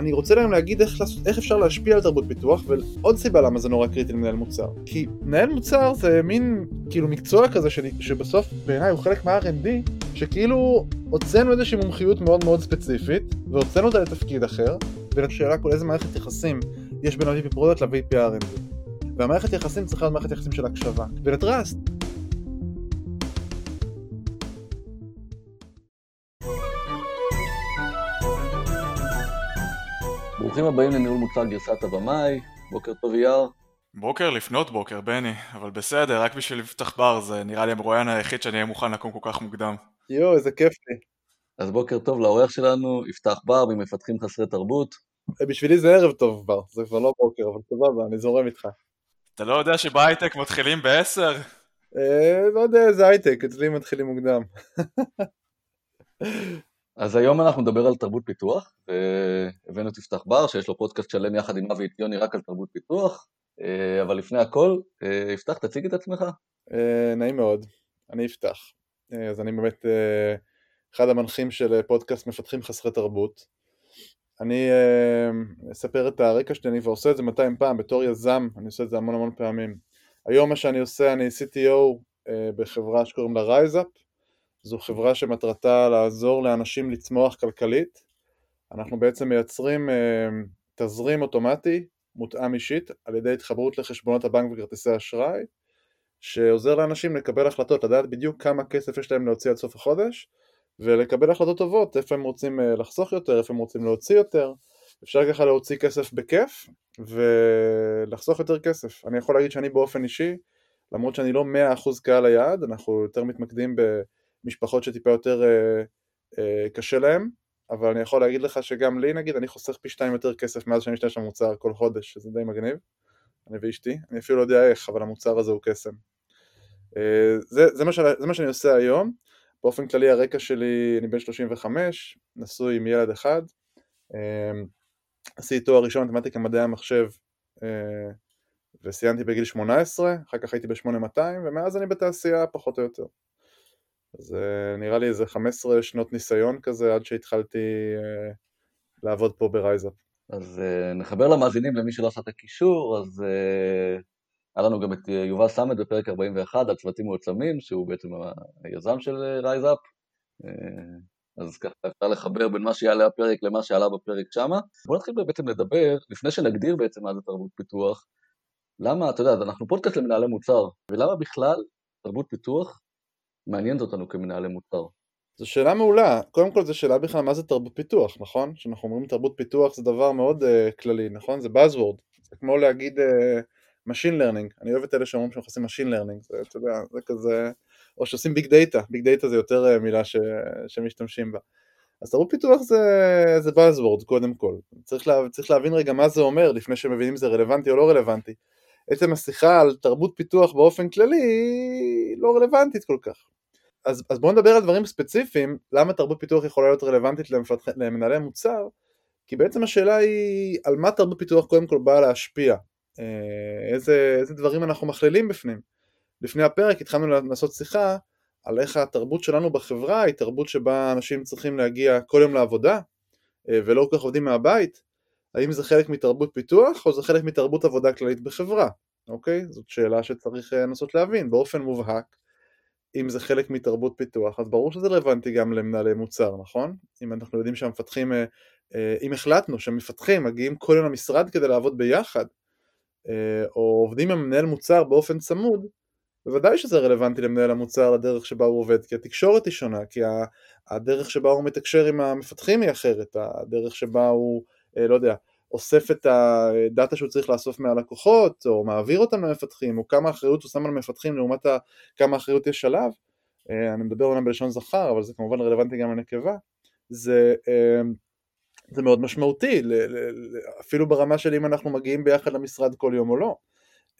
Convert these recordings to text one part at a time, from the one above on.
אני רוצה להם להגיד איך, איך אפשר להשפיע על תרבות פיתוח, ועוד סיבה למה זה נורא קריטי למנהל מוצר. כי מנהל מוצר זה מין כאילו מקצוע כזה ש, שבסוף בעיניי הוא חלק מה-R&D, שכאילו הוצאנו איזושהי מומחיות מאוד מאוד ספציפית, והוצאנו אותה לתפקיד אחר, ולשאלה כאילו איזה מערכת יחסים יש בין ה-VP product ל-VP R&D. והמערכת יחסים צריכה להיות מערכת יחסים של הקשבה, ול-trust. ברוכים הבאים לניהול מוצר גרסת הבמאי, בוקר טוב אייר. בוקר לפנות בוקר, בני, אבל בסדר, רק בשביל לפתח בר, זה נראה לי המרואיין היחיד שאני אהיה מוכן לקום כל כך מוקדם. יואו, איזה כיף לי. אז בוקר טוב לאורח שלנו, יפתח בר ממפתחים חסרי תרבות. אה, בשבילי זה ערב טוב בר, זה כבר לא בוקר, אבל סבבה, אני זורם איתך. אתה לא יודע שבהייטק מתחילים בעשר? אה, לא יודע איזה הייטק, אצלי מתחילים מוקדם. אז היום אנחנו נדבר על תרבות פיתוח, והבאנו את יפתח בר, שיש לו פודקאסט שלם יחד עם אבי יוני רק על תרבות פיתוח, אה, אבל לפני הכל, אה, יפתח, תציג את עצמך. אה, נעים מאוד, אני יפתח. אז אני באמת אחד המנחים של פודקאסט מפתחים חסרי תרבות. אני אספר את הרקע שלי, אני כבר עושה את זה 200 פעם, בתור יזם, אני עושה את זה המון המון פעמים. היום מה שאני עושה, אני CTO בחברה שקוראים לה רייזאפ, זו חברה שמטרתה לעזור לאנשים לצמוח כלכלית. אנחנו בעצם מייצרים אה, תזרים אוטומטי מותאם אישית על ידי התחברות לחשבונות הבנק וכרטיסי אשראי שעוזר לאנשים לקבל החלטות, לדעת בדיוק כמה כסף יש להם להוציא עד סוף החודש ולקבל החלטות טובות, איפה הם רוצים אה, לחסוך יותר, איפה הם רוצים להוציא יותר אפשר ככה להוציא כסף בכיף ולחסוך יותר כסף. אני יכול להגיד שאני באופן אישי, למרות שאני לא 100% קהל היעד, אנחנו יותר מתמקדים ב... משפחות שטיפה יותר אה, אה, קשה להם, אבל אני יכול להגיד לך שגם לי נגיד, אני חוסך פי שתיים יותר כסף מאז שאני משתמש במוצר כל חודש, שזה די מגניב, אני ואשתי, אני אפילו לא יודע איך, אבל המוצר הזה הוא קסם. אה, זה, זה, מה ש, זה מה שאני עושה היום, באופן כללי הרקע שלי, אני בן 35, נשוי עם ילד אחד, אה, עשיתי תואר ראשון מתמטיקה מדעי המחשב אה, וסיימתי בגיל 18, אחר כך הייתי ב-8200 ומאז אני בתעשייה פחות או יותר. זה נראה לי איזה 15 שנות ניסיון כזה עד שהתחלתי אה, לעבוד פה ברייזאפ. אז אה, נחבר למאזינים למי שלא עשה את הקישור, אז היה לנו גם את יובל סמט בפרק 41 על צוותים מועצמים, שהוא בעצם היזם של רייזאפ. אז ככה אפשר לחבר בין מה שיעלה הפרק למה שעלה בפרק שמה. בואו נתחיל בעצם לדבר, לפני שנגדיר בעצם מה זה תרבות פיתוח, למה, אתה יודע, אנחנו פודקאסט למנהלי מוצר, ולמה בכלל תרבות פיתוח מעניינת אותנו כמנהלי מוצר. זו שאלה מעולה, קודם כל זו שאלה בכלל מה זה תרבות פיתוח, נכון? כשאנחנו אומרים תרבות פיתוח זה דבר מאוד uh, כללי, נכון? זה Buzzword, זה כמו להגיד uh, Machine Learning, אני אוהב את אלה שאומרים שהם עושים Machine Learning, זה, אתה יודע, זה כזה, או שעושים Big Data, Big Data זה יותר uh, מילה ש, שמשתמשים בה. אז תרבות פיתוח זה, זה Buzzword קודם כל, צריך, לה, צריך להבין רגע מה זה אומר לפני שמבינים אם זה רלוונטי או לא רלוונטי. עצם השיחה על תרבות פיתוח באופן כללי היא לא רלוונטית כל כך. אז, אז בואו נדבר על דברים ספציפיים, למה תרבות פיתוח יכולה להיות רלוונטית למפתח, למנהלי מוצר, כי בעצם השאלה היא על מה תרבות פיתוח קודם כל באה להשפיע, אה, איזה, איזה דברים אנחנו מכלילים בפנים. לפני הפרק התחלנו לעשות שיחה על איך התרבות שלנו בחברה היא תרבות שבה אנשים צריכים להגיע כל יום לעבודה אה, ולא כל כך עובדים מהבית, האם זה חלק מתרבות פיתוח או זה חלק מתרבות עבודה כללית בחברה, אוקיי? זאת שאלה שצריך אה, לנסות להבין באופן מובהק אם זה חלק מתרבות פיתוח, אז ברור שזה רלוונטי גם למנהלי מוצר, נכון? אם אנחנו יודעים שהמפתחים, אה, אה, אם החלטנו שהמפתחים מגיעים כל יום למשרד כדי לעבוד ביחד, או עובדים עם מנהל מוצר באופן צמוד, בוודאי שזה רלוונטי למנהל המוצר לדרך שבה הוא עובד, כי התקשורת היא שונה, כי הדרך שבה הוא מתקשר עם המפתחים היא אחרת, הדרך שבה הוא, לא יודע, אוסף את הדאטה שהוא צריך לאסוף מהלקוחות, או מעביר אותם למפתחים, או כמה אחריות הוא שם על מפתחים לעומת כמה אחריות יש עליו, אה, אני מדבר אומנם בלשון זכר, אבל זה כמובן רלוונטי גם לנקבה, זה, אה, זה מאוד משמעותי, אפילו ברמה של אם אנחנו מגיעים ביחד למשרד כל יום או לא.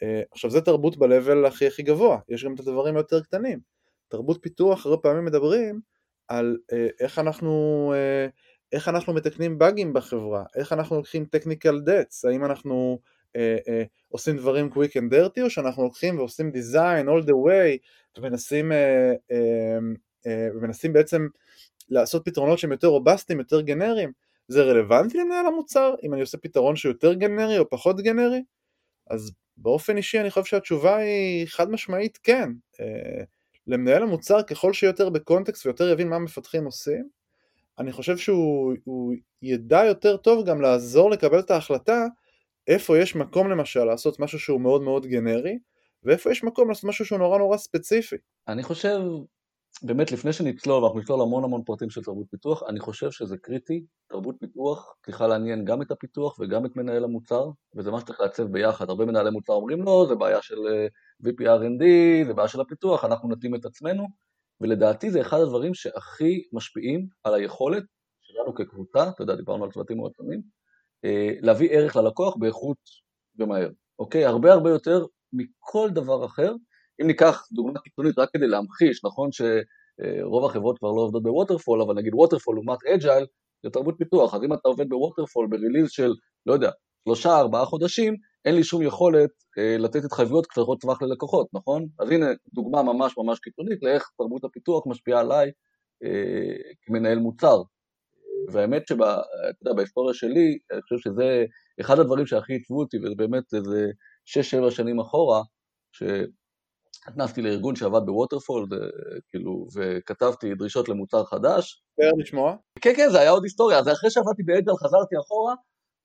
אה, עכשיו זה תרבות ב-level הכי הכי גבוה, יש גם את הדברים היותר קטנים. תרבות פיתוח הרבה פעמים מדברים על איך אנחנו איך אנחנו מתקנים באגים בחברה, איך אנחנו לוקחים technical debts, האם אנחנו אה, אה, עושים דברים quick and dirty או שאנחנו לוקחים ועושים design all the way ומנסים, אה, אה, אה, ומנסים בעצם לעשות פתרונות שהם יותר רובסטיים, יותר גנריים, זה רלוונטי למנהל המוצר, אם אני עושה פתרון שהוא יותר גנרי או פחות גנרי? אז באופן אישי אני חושב שהתשובה היא חד משמעית כן. אה, למנהל המוצר ככל שיותר בקונטקסט ויותר יבין מה מפתחים עושים, אני חושב שהוא ידע יותר טוב גם לעזור לקבל את ההחלטה איפה יש מקום למשל לעשות משהו שהוא מאוד מאוד גנרי, ואיפה יש מקום לעשות משהו שהוא נורא נורא ספציפי. אני חושב, באמת לפני שנצלול, ואנחנו נצלול המון המון פרטים של תרבות פיתוח, אני חושב שזה קריטי, תרבות פיתוח צריכה לעניין גם את הפיתוח וגם את מנהל המוצר, וזה מה שצריך לעצב ביחד. הרבה מנהלי מוצר אומרים לא, זה בעיה של אה, VPRND, זה בעיה של הפיתוח, אנחנו נתאים את עצמנו, ולדעתי זה אחד הדברים שהכי משפיעים על היכולת שלנו כקבוצה, אתה יודע, דיברנו על צוותים מועצמים, אה, להביא ערך ללקוח באיכות ומהר, אוקיי? הרבה הרבה יותר מכל דבר אחר. אם ניקח דוגמה קיצונית רק כדי להמחיש, נכון שרוב החברות כבר לא עובדות ב-waterfall, אבל נגיד waterfall לעומת agile זה תרבות פיתוח, אז אם אתה עובד ב-waterfall ב-release של, לא יודע, שלושה, ארבעה חודשים, אין לי שום יכולת אה, לתת התחייבויות קצרות טווח ללקוחות, נכון? אז הנה דוגמה ממש ממש קיצונית לאיך תרבות הפיתוח משפיעה עליי אה, כמנהל מוצר. והאמת שבהיסטוריה שלי, אני חושב שזה אחד הדברים שהכי עיצבו אותי, וזה באמת איזה שש-שבע שנים אחורה, שנכנסתי לארגון שעבד בווטרפול, כאילו, וכתבתי דרישות למוצר חדש. אפשר לשמוע? כן, כן, זה היה עוד היסטוריה. זה אחרי שעבדתי באג'ל, חזרתי אחורה,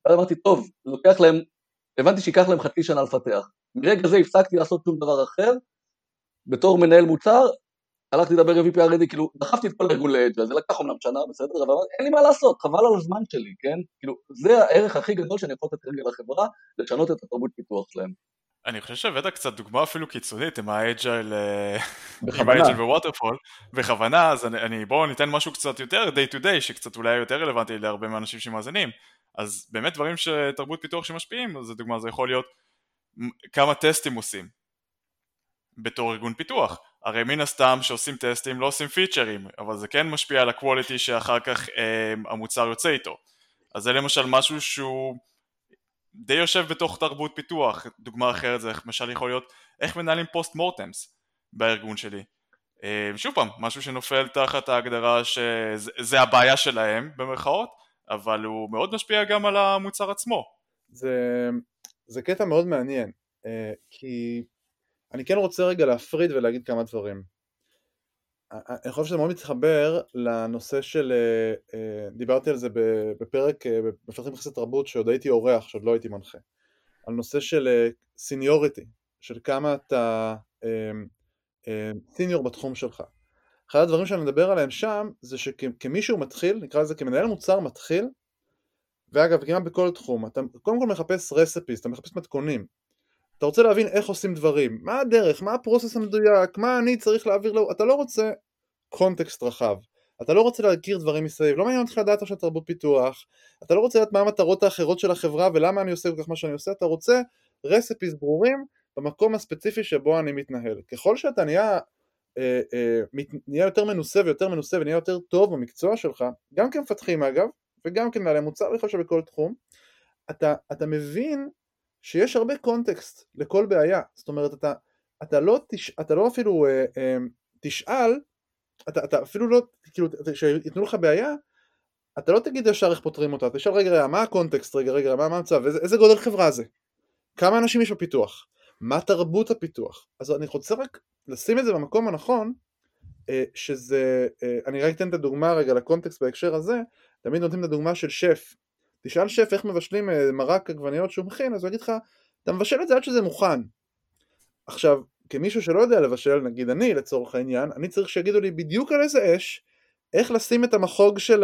ואז אמרתי, טוב, לוקח להם, הבנתי שייקח להם חצי שנה לפתח. מרגע זה הפסקתי לעשות שום דבר אחר, בתור מנהל מוצר, הלכתי לדבר עם VP R&D, כאילו, דחפתי את כל הארגון ל-agile, זה לקח אומנם שנה, בסדר, אבל אין לי מה לעשות, חבל על הזמן שלי, כן? כאילו, זה הערך הכי גדול שאני יכול לתת רגע לחברה, לשנות את התרבות פיתוח שלהם. אני חושב שהבאת קצת דוגמה אפילו קיצונית עם ה-agile בכוונה ב-waterfall, בכוונה, אז אני, אני בואו ניתן משהו קצת יותר day to day, שקצת אולי יותר רלוונטי להרבה מהאנשים שמאזינים. אז באמת דברים שתרבות פיתוח שמשפיעים, אז לדוגמה זה יכול להיות כמה טסטים עושים בתור ארגון פיתוח. הרי מן הסתם שעושים טסטים לא עושים פיצ'רים, אבל זה כן משפיע על הקווליטי שאחר כך אה, המוצר יוצא איתו. אז זה למשל משהו שהוא די יושב בתוך תרבות פיתוח. דוגמה אחרת זה למשל יכול להיות איך מנהלים פוסט מורטמס בארגון שלי. אה, שוב פעם, משהו שנופל תחת ההגדרה שזה הבעיה שלהם במרכאות, אבל הוא מאוד משפיע גם על המוצר עצמו. זה, זה קטע מאוד מעניין, אה, כי אני כן רוצה רגע להפריד ולהגיד כמה דברים. אני חושב שזה מאוד מתחבר לנושא של, אה, אה, דיברתי על זה בפרק מפתחים יחסי תרבות שעוד הייתי אורח, שעוד לא הייתי מנחה, על נושא של סיניוריטי, של כמה אתה סיניור בתחום שלך. אחד הדברים שאני מדבר עליהם שם זה שכמישהו מתחיל, נקרא לזה כמנהל מוצר מתחיל, ואגב כמעט בכל תחום, אתה קודם כל מחפש recipes, אתה מחפש מתכונים, אתה רוצה להבין איך עושים דברים, מה הדרך, מה ה-process המדויק, מה אני צריך להעביר לו, אתה לא רוצה context רחב, אתה לא רוצה להכיר דברים מסביב, לא מעניין אותך לדעת עכשיו תרבות פיתוח, אתה לא רוצה לדעת מה המטרות האחרות של החברה ולמה אני עושה כל כך מה שאני עושה, אתה רוצה recipes ברורים במקום הספציפי שבו אני מתנהל. ככל שאתה נהיה אה, אה, נהיה יותר מנוסה ויותר מנוסה ונהיה יותר טוב במקצוע שלך, גם כמפתחים אגב, וגם כמנהלי מוצר, אני חושב שבכל תחום, אתה, אתה מבין שיש הרבה קונטקסט לכל בעיה, זאת אומרת אתה, אתה, לא, תש, אתה לא אפילו אה, אה, תשאל, אתה, אתה אפילו לא, כאילו, כשיתנו לך בעיה, אתה לא תגיד ישר איך פותרים אותה, תשאל רגע רגע מה הקונטקסט, רגע רגע מה המצב, איזה, איזה גודל חברה זה, כמה אנשים יש בפיתוח, מה תרבות הפיתוח, אז אני רוצה רק לשים את זה במקום הנכון, אה, שזה, אה, אני רק אתן את הדוגמה רגע לקונטקסט בהקשר הזה, תמיד נותנים את הדוגמה של שף, תשאל שף איך מבשלים אה, מרק עגבניות שהוא מכין, אז הוא יגיד לך, אתה מבשל את זה עד שזה מוכן. עכשיו, כמישהו שלא יודע לבשל, נגיד אני לצורך העניין, אני צריך שיגידו לי בדיוק על איזה אש, איך לשים את המחוג של,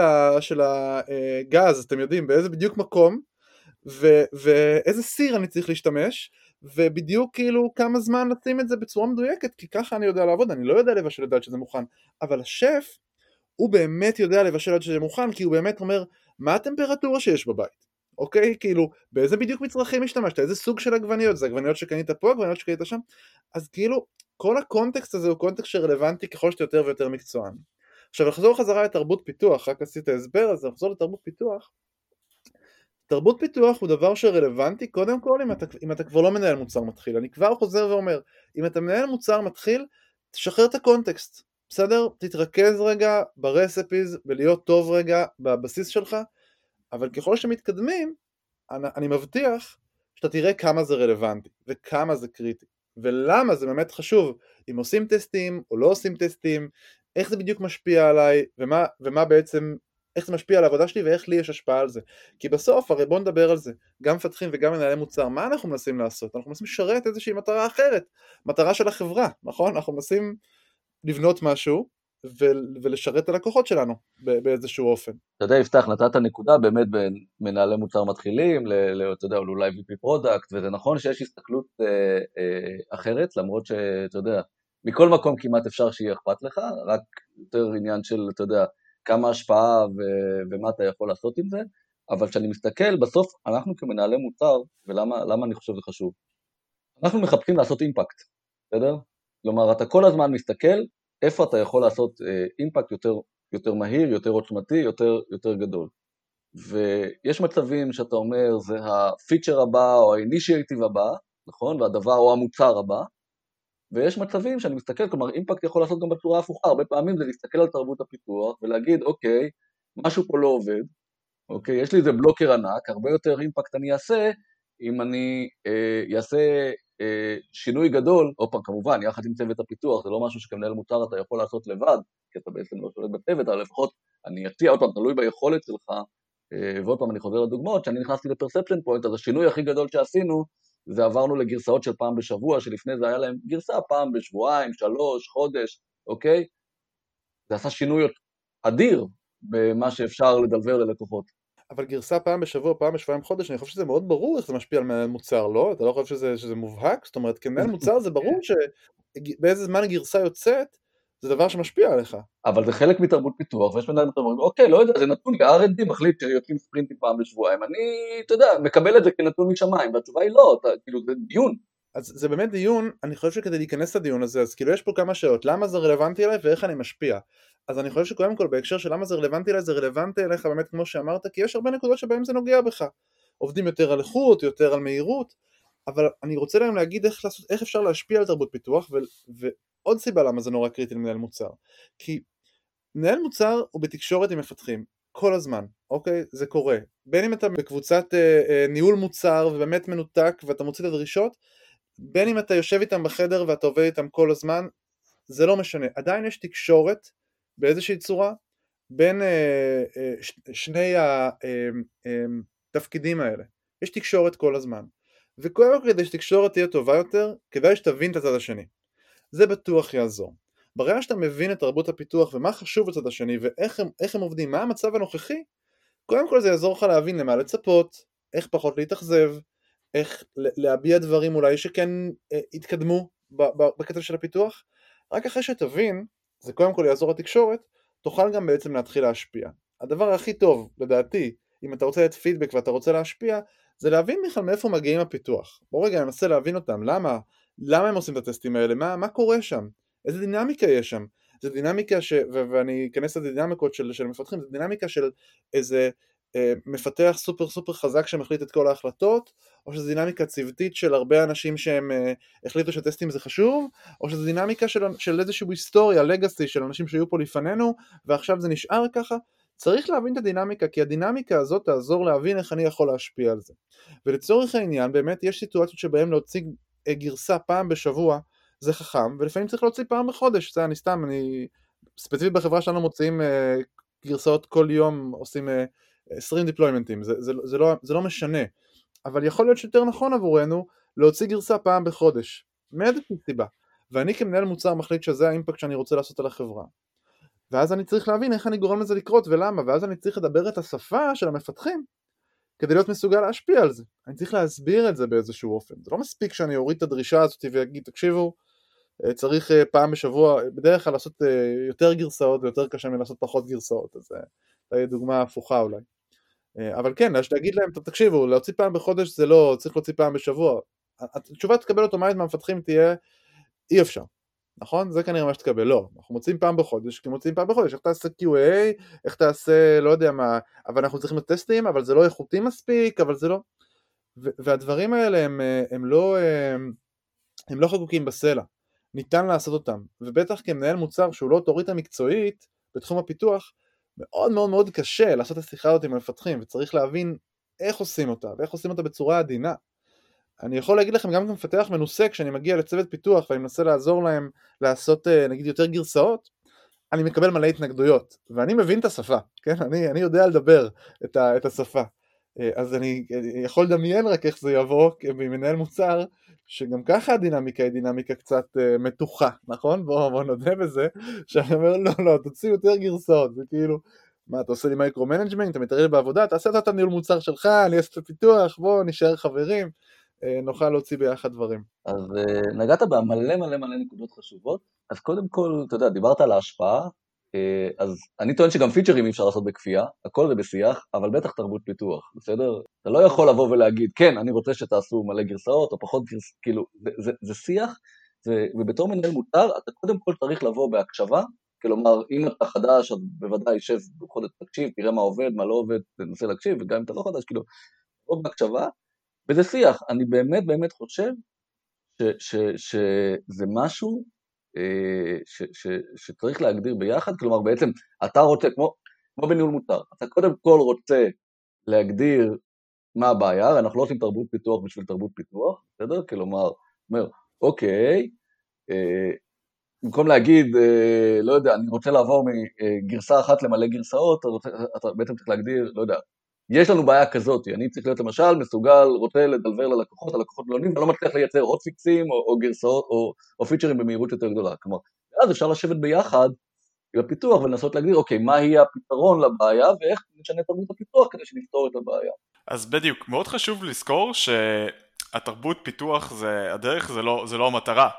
הגז, אתם יודעים, באיזה בדיוק מקום, ו, ואיזה סיר אני צריך להשתמש, ובדיוק כאילו כמה זמן לשים את זה בצורה מדויקת, כי ככה אני יודע לעבוד, אני לא יודע לבשל עד שזה מוכן, אבל השף, הוא באמת יודע לבשל עד שזה מוכן, כי הוא באמת אומר, מה הטמפרטורה שיש בבית, אוקיי? כאילו, באיזה בדיוק מצרכים השתמשת, איזה סוג של עגבניות, זה עגבניות שקנית פה, עגבניות שקנית שם, אז כאילו, כל הקונטקסט הזה הוא קונטקסט שרלוונטי ככל שאתה יותר ויותר מקצוען. עכשיו לחזור חזרה לתרבות פיתוח, רק עשית הסבר, אז לחזור לתרבות פיתוח, תרבות פיתוח הוא דבר שרלוונטי קודם כל אם אתה, אם אתה כבר לא מנהל מוצר מתחיל, אני כבר חוזר ואומר, אם אתה מנהל מוצר מתחיל, תשחרר את הקונטקסט, בסדר? תתרכז רגע ברספיז ולהיות טוב רגע בבסיס שלך, אבל ככל שמתקדמים, אני, אני מבטיח שאתה תראה כמה זה רלוונטי, וכמה זה קריטי, ולמה זה באמת חשוב, אם עושים טסטים או לא עושים טסטים, איך זה בדיוק משפיע עליי, ומה, ומה בעצם, איך זה משפיע על העבודה שלי ואיך לי יש השפעה על זה. כי בסוף, הרי בוא נדבר על זה, גם מפתחים וגם מנהלי מוצר, מה אנחנו מנסים לעשות? אנחנו מנסים לשרת איזושהי מטרה אחרת, מטרה של החברה, נכון? אנחנו מנסים לבנות משהו ולשרת את הלקוחות שלנו באיזשהו אופן. אתה יודע, יפתח, נתת נקודה באמת בין מנהלי מוצר מתחילים, אתה יודע, אולי VP product, וזה נכון שיש הסתכלות אה, אה, אחרת, למרות שאתה יודע, מכל מקום כמעט אפשר שיהיה אכפת לך, רק יותר עניין של, אתה יודע, כמה השפעה ומה אתה יכול לעשות עם זה, אבל כשאני מסתכל, בסוף אנחנו כמנהלי מוצר, ולמה אני חושב שזה חשוב, אנחנו מחפשים לעשות אימפקט, בסדר? כלומר, אתה כל הזמן מסתכל איפה אתה יכול לעשות אה, אימפקט יותר, יותר מהיר, יותר עוצמתי, יותר, יותר גדול. ויש מצבים שאתה אומר זה הפיצ'ר הבא או האינישייטיב הבא, נכון? והדבר או המוצר הבא, ויש מצבים שאני מסתכל, כלומר אימפקט יכול לעשות גם בצורה הפוכה, הרבה פעמים זה להסתכל על תרבות הפיתוח ולהגיד אוקיי, משהו פה לא עובד, אוקיי, יש לי איזה בלוקר ענק, הרבה יותר אימפקט אני אעשה אם אני אה, אעשה שינוי גדול, עוד פעם כמובן, יחד עם צוות הפיתוח, זה לא משהו שכמנהל מוצר אתה יכול לעשות לבד, כי אתה בעצם לא שולט בצוות, אבל לפחות אני אציע, עוד פעם, תלוי ביכולת שלך, אה, ועוד פעם אני חוזר לדוגמאות, כשאני נכנסתי לפרספשן פוינט, אז השינוי הכי גדול שעשינו, זה עברנו לגרסאות של פעם בשבוע, שלפני זה היה להם גרסה פעם בשבועיים, שלוש, חודש, אוקיי? זה עשה שינוי אדיר במה שאפשר לדלבר ללקוחות. אבל גרסה פעם בשבוע, פעם בשבועיים חודש, אני חושב שזה מאוד ברור איך זה משפיע על מנהל מוצר, לא? אתה לא חושב שזה, שזה מובהק? זאת אומרת, כמנהל מוצר זה ברור שבאיזה זמן הגרסה יוצאת, זה דבר שמשפיע עליך. אבל זה חלק מתרבות פיתוח, ויש מנהל מוצר, אוקיי, לא יודע, זה נתון לי, R&D מחליט שיוצאים ספרינטים פעם בשבועיים, אני, אתה יודע, מקבל את זה כנתון משמיים, והתשובה היא לא, אתה, כאילו, זה דיון. אז זה באמת דיון, אני חושב שכדי להיכנס לדיון הזה, אז כאילו יש פה כמה שאלות, למה זה רלוונטי אליי ואיך אני משפיע. אז אני חושב שקודם כל בהקשר של למה זה רלוונטי אליי, זה רלוונטי אליך באמת כמו שאמרת, כי יש הרבה נקודות שבהן זה נוגע בך. עובדים יותר על איכות, יותר על מהירות, אבל אני רוצה להם להגיד איך, לעשות, איך אפשר להשפיע על תרבות פיתוח, ו, ועוד סיבה למה זה נורא קריטי למנהל מוצר. כי מנהל מוצר הוא בתקשורת עם מפתחים, כל הזמן, אוקיי? זה קורה. בין אם אתה בקבוצת אה, אה, ניהול מוצר ובאמת מנותק ואתה מוציא את הדרישות, בין אם אתה יושב איתם בחדר ואתה עובד איתם כל הזמן, זה לא משנה. עדיין יש תקשורת באיזושהי צורה בין אה, אה, ש, שני התפקידים אה, אה, האלה. יש תקשורת כל הזמן. וקודם כל כדי שתקשורת תהיה טובה יותר, כדאי שתבין את הצד השני. זה בטוח יעזור. ברגע שאתה מבין את תרבות הפיתוח ומה חשוב לצד השני ואיך הם, הם עובדים, מה המצב הנוכחי, קודם כל זה יעזור לך להבין למה לצפות, איך פחות להתאכזב, איך להביע דברים אולי שכן אה, יתקדמו בקצב של הפיתוח, רק אחרי שתבין, זה קודם כל יעזור לתקשורת, תוכל גם בעצם להתחיל להשפיע. הדבר הכי טוב, לדעתי, אם אתה רוצה לתת פידבק ואתה רוצה להשפיע, זה להבין בכלל מאיפה מגיעים הפיתוח. בוא רגע ננסה להבין אותם, למה, למה הם עושים את הטסטים האלה, מה, מה קורה שם, איזה דינמיקה יש שם. זה דינמיקה, ש... ו- ואני אכנס לדינמיקות של, של מפתחים, זה דינמיקה של איזה מפתח סופר סופר חזק שמחליט את כל ההחלטות, או שזו דינמיקה צוותית של הרבה אנשים שהם אה, החליטו שטסטים זה חשוב, או שזו דינמיקה של, של איזושהי היסטוריה, לגאסי של אנשים שהיו פה לפנינו, ועכשיו זה נשאר ככה. צריך להבין את הדינמיקה, כי הדינמיקה הזאת תעזור להבין איך אני יכול להשפיע על זה. ולצורך העניין, באמת יש סיטואציות שבהן להוציא אה, גרסה פעם בשבוע זה חכם, ולפעמים צריך להוציא פעם בחודש, זה אני סתם, אני... ספציפית בחברה שלנו מוציאים גרסאות כל יום, עושים 20 דיפלוימנטים, זה, זה, זה, לא, זה לא משנה, אבל יכול להיות שיותר נכון עבורנו להוציא גרסה פעם בחודש, מאיזושהי סיבה, ואני כמנהל מוצר מחליט שזה האימפקט שאני רוצה לעשות על החברה, ואז אני צריך להבין איך אני גורם לזה לקרות ולמה, ואז אני צריך לדבר את השפה של המפתחים כדי להיות מסוגל להשפיע על זה, אני צריך להסביר את זה באיזשהו אופן, זה לא מספיק שאני אוריד את הדרישה הזאת ואגיד תקשיבו אה, צריך אה, פעם בשבוע, בדרך כלל לעשות אה, יותר גרסאות ויותר קשה מלעשות פחות גרסאות, אז זו דוגמה הפוכה אולי. אבל כן, להגיד להם, תקשיבו, להוציא פעם בחודש זה לא, צריך להוציא פעם בשבוע. התשובה תקבל אוטומטית מהמפתחים תהיה, אי אפשר. נכון? זה כנראה מה שתקבל, לא, אנחנו מוצאים פעם בחודש, כי מוצאים פעם בחודש, איך תעשה QA, איך תעשה, לא יודע מה, אבל אנחנו צריכים טסטים, אבל זה לא איכותי מספיק, אבל זה לא... והדברים האלה הם, הם לא, הם, הם לא חקוקים בסלע. ניתן לעשות אותם, ובטח כמנהל מוצר שהוא לא אוטוריטה מקצועית בתחום הפיתוח, מאוד מאוד מאוד קשה לעשות את השיחה הזאת עם המפתחים, וצריך להבין איך עושים אותה, ואיך עושים אותה בצורה עדינה. אני יכול להגיד לכם גם כמפתח מנוסה, כשאני מגיע לצוות פיתוח ואני מנסה לעזור להם לעשות אה, נגיד יותר גרסאות, אני מקבל מלא התנגדויות, ואני מבין את השפה, כן? אני, אני יודע לדבר את, ה, את השפה. אה, אז אני, יכול לדמיין רק איך זה יבוא ממנהל מוצר, שגם ככה הדינמיקה היא דינמיקה קצת אה, מתוחה, נכון? בואו בוא נודה בזה, שאני אומר לא, לא, תוציא יותר גרסאות, זה כאילו, מה, אתה עושה לי micromanagement, אתה מתערב בעבודה, תעשה את הניהול מוצר שלך, אני אעשה את הפיתוח, בואו נשאר חברים, אה, נוכל להוציא ביחד דברים. אז אה, נגעת במלא מלא מלא נקודות חשובות, אז קודם כל, אתה יודע, דיברת על ההשפעה, אז אני טוען שגם פיצ'רים אי אפשר לעשות בכפייה, הכל זה בשיח, אבל בטח תרבות פיתוח, בסדר? אתה לא יכול לבוא ולהגיד, כן, אני רוצה שתעשו מלא גרסאות או פחות גרסאות, כאילו, זה, זה, זה שיח, זה, ובתור מנהל מותר, אתה קודם כל צריך לבוא בהקשבה, כלומר, אם אתה חדש, אז בוודאי שב בכל זאת תקשיב, תראה מה עובד, מה לא עובד, תנסה להקשיב, וגם אם אתה לא חדש, כאילו, לבוא בהקשבה, וזה שיח, אני באמת באמת חושב שזה משהו אה, ש, ש, שצריך להגדיר ביחד, כלומר בעצם אתה רוצה, כמו, כמו בניהול מותר, אתה קודם כל רוצה להגדיר מה הבעיה, אנחנו לא עושים תרבות פיתוח בשביל תרבות פיתוח, בסדר? כלומר, אומר, אוקיי, אה, במקום להגיד, אה, לא יודע, אני רוצה לעבור מגרסה אחת למלא גרסאות, אתה, רוצה, אתה בעצם צריך להגדיר, לא יודע, יש לנו בעיה כזאת, אני צריך להיות למשל מסוגל, רוצה לדלבר ללקוחות, הלקוחות לא עונים, לא מצליח לייצר עוד פיקסים או, או גרסאות או, או פיצ'רים במהירות יותר גדולה. כלומר, אז אפשר לשבת ביחד עם הפיתוח ולנסות להגדיר, אוקיי, מה יהיה הפתרון לבעיה ואיך נשנה תרבות הפיתוח כדי שנפתור את הבעיה. אז בדיוק, מאוד חשוב לזכור שהתרבות פיתוח זה, הדרך זה לא, זה לא המטרה.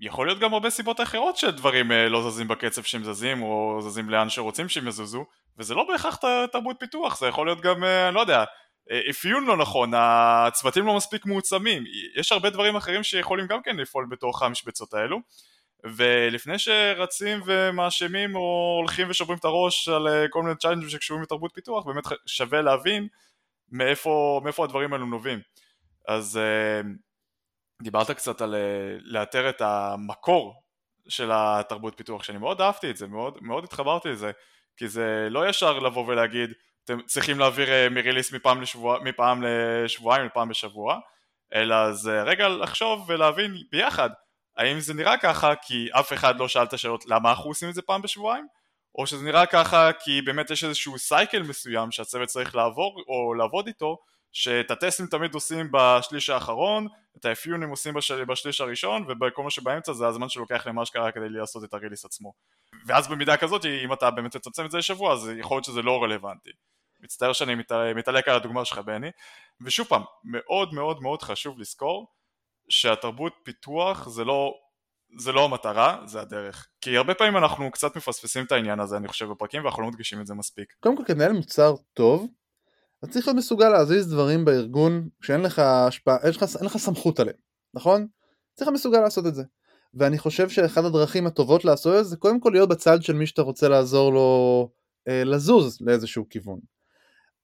ויכול להיות גם הרבה סיבות אחרות שדברים אה, לא זזים בקצב שהם זזים או זזים לאן שרוצים שהם יזוזו וזה לא בהכרח תרבות פיתוח, זה יכול להיות גם, אה, אני לא יודע, אה, אפיון לא נכון, הצוותים לא מספיק מעוצמים, יש הרבה דברים אחרים שיכולים גם כן לפעול בתוך המשבצות האלו ולפני שרצים ומאשימים או הולכים ושוברים את הראש על כל מיני צ'יינג'ים שקשורים לתרבות פיתוח, באמת שווה להבין מאיפה, מאיפה הדברים האלו נובעים. אז דיברת קצת על לאתר את המקור של התרבות פיתוח, שאני מאוד אהבתי את זה, מאוד, מאוד התחברתי לזה. כי זה לא ישר לבוא ולהגיד אתם צריכים להעביר אה, מריליס מפעם, לשבוע, מפעם לשבועיים לפעם בשבוע, אלא זה רגע לחשוב ולהבין ביחד האם זה נראה ככה כי אף אחד לא שאל את השאלות למה אנחנו עושים את זה פעם בשבועיים או שזה נראה ככה כי באמת יש איזשהו סייקל מסוים שהצוות צריך לעבור או לעבוד איתו שאת הטסטים תמיד עושים בשליש האחרון, את האפיונים עושים בשל... בשליש הראשון ובכל מה שבאמצע זה הזמן שלוקח למה שקרה כדי לעשות את הריליס עצמו. ואז במידה כזאת אם אתה באמת תצמצם את זה לשבוע אז יכול להיות שזה לא רלוונטי. מצטער שאני מת... מתעלק על הדוגמה שלך בני. ושוב פעם, מאוד מאוד מאוד חשוב לזכור שהתרבות פיתוח זה לא זה לא המטרה, זה הדרך. כי הרבה פעמים אנחנו קצת מפספסים את העניין הזה, אני חושב, בפרקים, ואנחנו לא מדגישים את זה מספיק. קודם כל, כמנהל מוצר טוב, אתה צריך להיות מסוגל להזיז דברים בארגון שאין לך השפעה, אין אין לך סמכות עליהם, נכון? צריך להיות מסוגל לעשות את זה. ואני חושב שאחד הדרכים הטובות לעשות את זה, זה קודם כל להיות בצד של מי שאתה רוצה לעזור לו אה, לזוז לאיזשהו כיוון.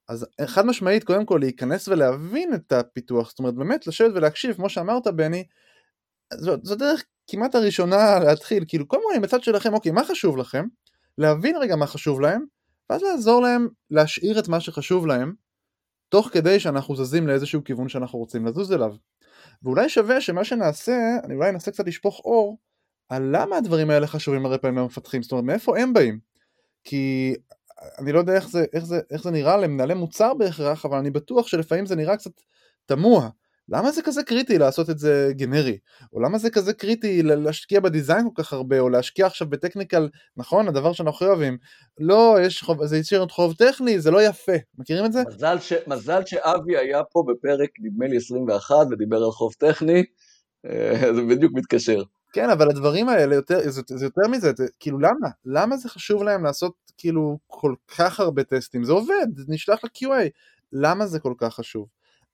אז חד משמעית, קודם כל להיכנס ולהבין את הפיתוח, זאת אומרת באמת לשבת ולהקשיב, כמו שאמרת בני, זו, זו דרך כמעט הראשונה להתחיל, כאילו כל אני בצד שלכם, אוקיי, מה חשוב לכם? להבין רגע מה חשוב להם, ואז לעזור להם להשאיר את מה שחשוב להם, תוך כדי שאנחנו זזים לאיזשהו כיוון שאנחנו רוצים לזוז אליו. ואולי שווה שמה שנעשה, אני אולי אנסה קצת לשפוך אור על למה הדברים האלה חשובים הרבה פעמים למפתחים, זאת אומרת מאיפה הם באים. כי אני לא יודע איך זה, איך זה, איך זה נראה למנהלי מוצר בהכרח, אבל אני בטוח שלפעמים זה נראה קצת תמוה. למה זה כזה קריטי לעשות את זה גנרי? או למה זה כזה קריטי להשקיע בדיזיין כל כך הרבה, או להשקיע עכשיו בטכניקל, נכון, הדבר שאנחנו הכי אוהבים. לא, יש חוב, זה יציר חוב טכני, זה לא יפה. מכירים את זה? מזל, ש, מזל שאבי היה פה בפרק, נדמה לי 21, ודיבר על חוב טכני, אה, זה בדיוק מתקשר. כן, אבל הדברים האלה, יותר, זה, זה יותר מזה, זה, כאילו למה? למה זה חשוב להם לעשות כאילו כל כך הרבה טסטים? זה עובד, זה נשלח ל-QA. למה זה כל כך חשוב?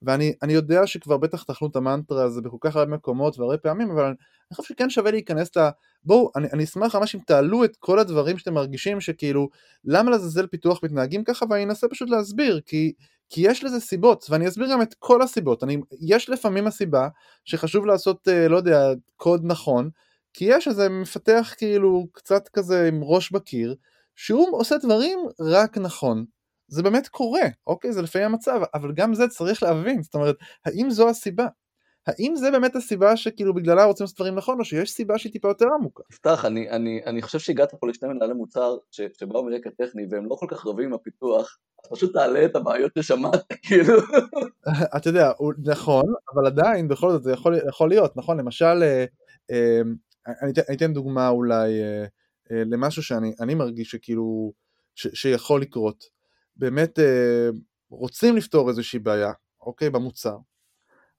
ואני יודע שכבר בטח תאכלו את המנטרה הזה בכל כך הרבה מקומות והרבה פעמים, אבל אני חושב שכן שווה להיכנס ל... בואו, אני, אני אשמח ממש אם תעלו את כל הדברים שאתם מרגישים שכאילו, למה לזלזל פיתוח מתנהגים ככה, ואני אנסה פשוט להסביר, כי, כי יש לזה סיבות, ואני אסביר גם את כל הסיבות. אני, יש לפעמים הסיבה שחשוב לעשות, אה, לא יודע, קוד נכון, כי יש איזה מפתח כאילו קצת כזה עם ראש בקיר, שהוא עושה דברים רק נכון. זה באמת קורה, אוקיי? זה לפעמים המצב, אבל גם זה צריך להבין, זאת אומרת, האם זו הסיבה? האם זה באמת הסיבה שכאילו בגללה רוצים לעשות דברים נכון, או שיש סיבה שהיא טיפה יותר עמוקה? תפתח, אני, אני, אני חושב שהגעת פה לשני מנהלי מוצר ש, שבאו מרקע טכני והם לא כל כך רבים עם הפיתוח, אז פשוט תעלה את הבעיות ששמעת, כאילו. אתה יודע, נכון, אבל עדיין, בכל זאת, זה יכול, יכול להיות, נכון? למשל, אה, אה, אני, אני אתן דוגמה אולי אה, אה, למשהו שאני מרגיש שכאילו, ש, שיכול לקרות. באמת אה, רוצים לפתור איזושהי בעיה, אוקיי, במוצר.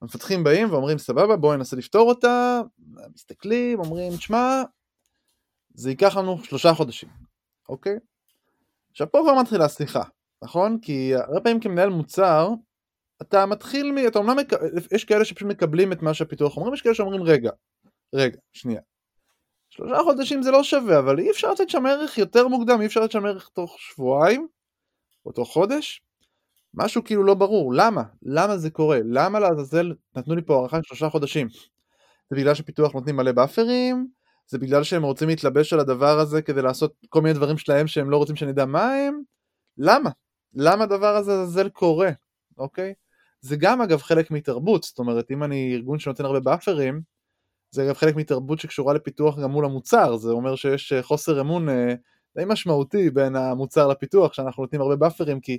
המפתחים באים ואומרים סבבה בואו ננסה לפתור אותה, מסתכלים, אומרים תשמע, זה ייקח לנו שלושה חודשים, אוקיי? עכשיו פה כבר מתחילה סליחה, נכון? כי הרבה פעמים כמנהל מוצר, אתה מתחיל מ... אתה אומנם, מק... יש כאלה שפשוט מקבלים את מה שהפיתוח אומרים, יש כאלה שאומרים רגע, רגע, שנייה. שלושה חודשים זה לא שווה, אבל אי אפשר לתת שם ערך יותר מוקדם, אי אפשר לתת שם ערך תוך שבועיים, או תוך חודש, משהו כאילו לא ברור, למה? למה זה קורה? למה לעזאזל נתנו לי פה הארכה של שלושה חודשים? זה בגלל שפיתוח נותנים מלא באפרים? זה בגלל שהם רוצים להתלבש על הדבר הזה כדי לעשות כל מיני דברים שלהם שהם לא רוצים שנדע מה הם? למה? למה הדבר הזה לעזאזל קורה, אוקיי? זה גם אגב חלק מתרבות, זאת אומרת אם אני ארגון שנותן הרבה באפרים, זה אגב חלק מתרבות שקשורה לפיתוח גם מול המוצר, זה אומר שיש אה, חוסר אמון אה, די משמעותי בין המוצר לפיתוח, שאנחנו נותנים הרבה באפרים, כי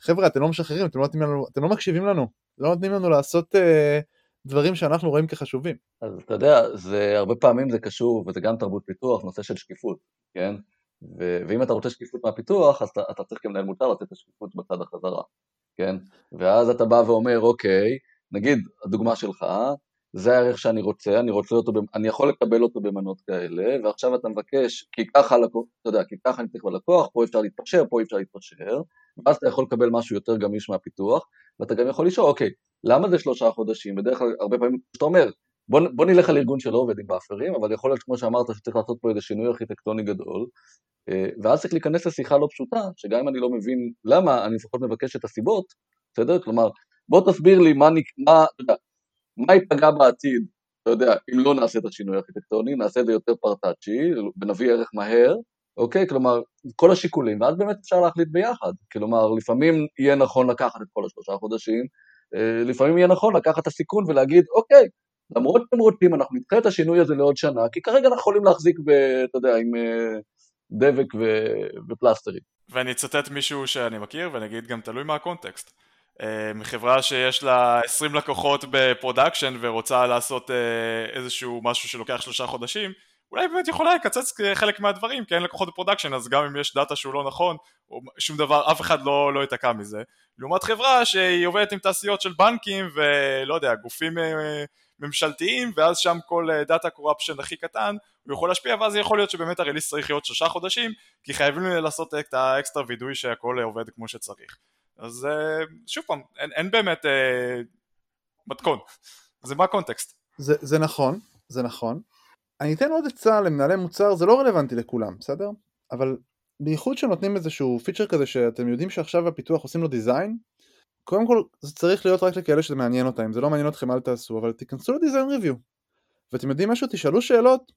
חבר'ה, אתם לא משחררים, אתם לא, לנו, אתם לא מקשיבים לנו, לא נותנים לנו לעשות אה, דברים שאנחנו רואים כחשובים. אז אתה יודע, זה הרבה פעמים זה קשור, וזה גם תרבות פיתוח, נושא של שקיפות, כן? ו- ואם אתה רוצה שקיפות מהפיתוח, אז אתה, אתה צריך כמנהל מותר לתת את השקיפות בצד החזרה, כן? ואז אתה בא ואומר, אוקיי, נגיד, הדוגמה שלך, זה הערך שאני רוצה, אני רוצה אותו, אני יכול לקבל אותו במנות כאלה, ועכשיו אתה מבקש, כי ככה, אתה יודע, כי ככה אני צריך בלקוח, פה אפשר להתפשר, פה אפשר להתפשר, ואז אתה יכול לקבל משהו יותר גמיש מהפיתוח, ואתה גם יכול לשאול, אוקיי, למה זה שלושה חודשים? בדרך כלל, הרבה פעמים, כשאתה אומר, בוא, בוא נלך על ארגון שלא עובד עם באפרים, אבל יכול להיות, כמו שאמרת, שצריך לעשות פה איזה שינוי ארכיטקטוני גדול, אה, ואז צריך להיכנס לשיחה לא פשוטה, שגם אם אני לא מבין למה, אני לפחות מבקש את הסיבות, בסדר? כלומר, בוא תסביר לי מה, מה, אתה יודע, מה ייפגע בעתיד, אתה יודע, אם לא נעשה את השינוי הארכיטקטוני, נעשה את זה יותר פרטאצ'י, ונביא ערך מהר, אוקיי? כלומר, כל השיקולים, ואז באמת אפשר להחליט ביחד. כלומר, לפעמים יהיה נכון לקחת את כל השלושה חודשים, אה, לפעמים יהיה נכון לקחת את הסיכון ולהגיד, אוקיי, למרות שאתם רוצים, אנחנו נדחה את השינוי הזה לעוד שנה, כי כרגע אנחנו יכולים להחזיק, ב, אתה יודע, עם אה, דבק ו, ופלסטרים. ואני אצטט מישהו שאני מכיר, ואני אגיד גם תלוי מה הקונטקסט. אה, מחברה שיש לה 20 לקוחות ב production ורוצה לעשות איזשהו משהו שלוקח שלושה חודשים, אולי באמת יכולה לקצץ חלק מהדברים כי אין לקוחות ב production אז גם אם יש data שהוא לא נכון שום דבר אף אחד לא, לא ייתקע מזה. לעומת חברה שהיא עובדת עם תעשיות של בנקים ולא יודע גופים אה, ממשלתיים ואז שם כל data אה, corruption הכי קטן הוא יכול להשפיע ואז יכול להיות שבאמת ה release צריך להיות שלושה חודשים כי חייבים לעשות את האקסטרה וידוי שהכל עובד כמו שצריך אז אה, שוב פעם אין, אין באמת אה, מתכון אז מה הקונטקסט? זה, זה נכון זה נכון אני אתן עוד עצה למנהלי מוצר, זה לא רלוונטי לכולם, בסדר? אבל בייחוד שנותנים איזשהו פיצ'ר כזה שאתם יודעים שעכשיו הפיתוח עושים לו דיזיין, קודם כל זה צריך להיות רק לכאלה שזה מעניין אותם, אם זה לא מעניין אתכם אל תעשו, אבל תיכנסו לדיזיין ריוויו. ואתם יודעים משהו? תשאלו שאלות,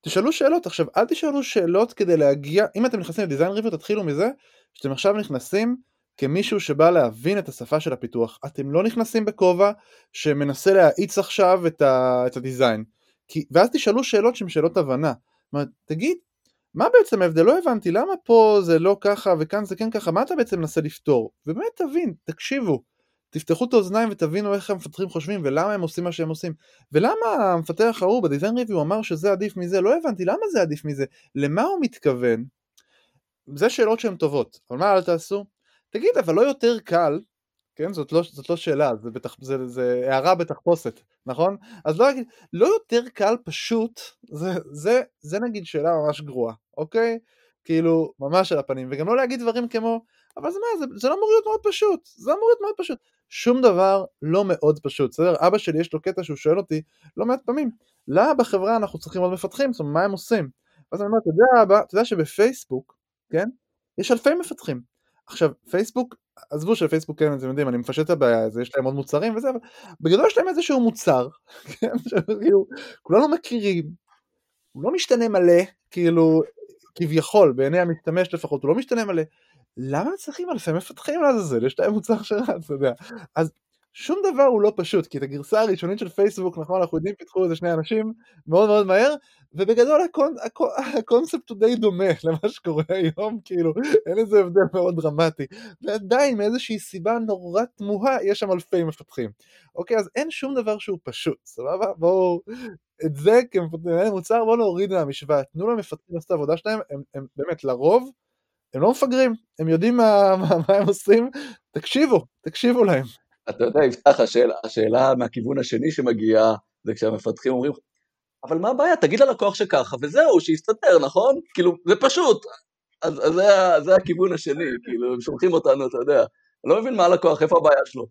תשאלו שאלות, עכשיו אל תשאלו שאלות כדי להגיע, אם אתם נכנסים לדיזיין ריוויו תתחילו מזה שאתם עכשיו נכנסים כמישהו שבא להבין את השפה של הפיתוח, אתם לא נכנסים בכובע שמנסה להאיץ עכשיו את, ה, את הדיזיין. כי, ואז תשאלו שאלות שהן שאלות הבנה. אומרת, תגיד, מה בעצם ההבדל? לא הבנתי, למה פה זה לא ככה וכאן זה כן ככה, מה אתה בעצם מנסה לפתור? ובאמת תבין, תקשיבו, תפתחו את האוזניים ותבינו איך המפתחים חושבים ולמה הם עושים מה שהם עושים. ולמה המפתח ההוא בדיזיין ריוויו אמר שזה עדיף מזה, לא הבנתי, למה זה עדיף מזה? למה הוא מתכוון? זה שאלות שהן טובות, אבל מה אל תעשו? תגיד, אבל לא יותר קל כן? זאת לא, זאת לא שאלה, זה, בתח, זה, זה הערה בתחפושת, נכון? אז לא לא יותר קל פשוט, זה, זה, זה נגיד שאלה ממש גרועה, אוקיי? כאילו, ממש על הפנים, וגם לא להגיד דברים כמו, אבל זה מה, זה, זה לא אמור להיות מאוד פשוט, זה אמור להיות מאוד פשוט. שום דבר לא מאוד פשוט, בסדר? אבא שלי יש לו קטע שהוא שואל אותי לא מעט פעמים, למה בחברה אנחנו צריכים עוד מפתחים? זאת אומרת, מה הם עושים? אז אני אומר, אתה יודע, אבא, אתה יודע שבפייסבוק, כן? יש אלפי מפתחים. עכשיו, פייסבוק עזבו שפייסבוק כן, אתם יודעים, אני מפשט את הבעיה, הזה, יש להם עוד מוצרים וזה, אבל בגדול יש להם איזשהו מוצר, כן, כולנו מכירים, הוא לא משתנה מלא, כאילו, כביכול, בעיני המשתמש לפחות, הוא לא משתנה מלא. למה צריכים אלפי מפתחים לעזאזל? יש להם מוצר שרץ, אתה יודע. אז שום דבר הוא לא פשוט, כי את הגרסה הראשונית של פייסבוק, נכון, אנחנו יודעים, פיתחו איזה שני אנשים מאוד מאוד מהר, ובגדול הקונ... הקונספט הוא די דומה למה שקורה היום, כאילו, אין איזה הבדל מאוד דרמטי. ועדיין, מאיזושהי סיבה נורא תמוהה, יש שם אלפי מפתחים. אוקיי, אז אין שום דבר שהוא פשוט, סבבה? בואו, את זה כמנהל מוצר, בואו נוריד מהמשוואה. תנו למפתחים לעשות את העבודה שלהם, הם, הם באמת, לרוב, הם לא מפגרים, הם יודעים מה, מה, מה הם עושים, תקשיבו, תקשיבו להם. אתה יודע, יפתח, השאלה, השאלה מהכיוון השני שמגיעה, זה כשהמפתחים אומרים, אבל מה הבעיה, תגיד ללקוח שככה, וזהו, שיסתדר, נכון? כאילו, זה פשוט. אז, אז זה, זה הכיוון השני, כאילו, הם שולחים אותנו, אתה יודע. אני לא מבין מה הלקוח, איפה הבעיה שלו.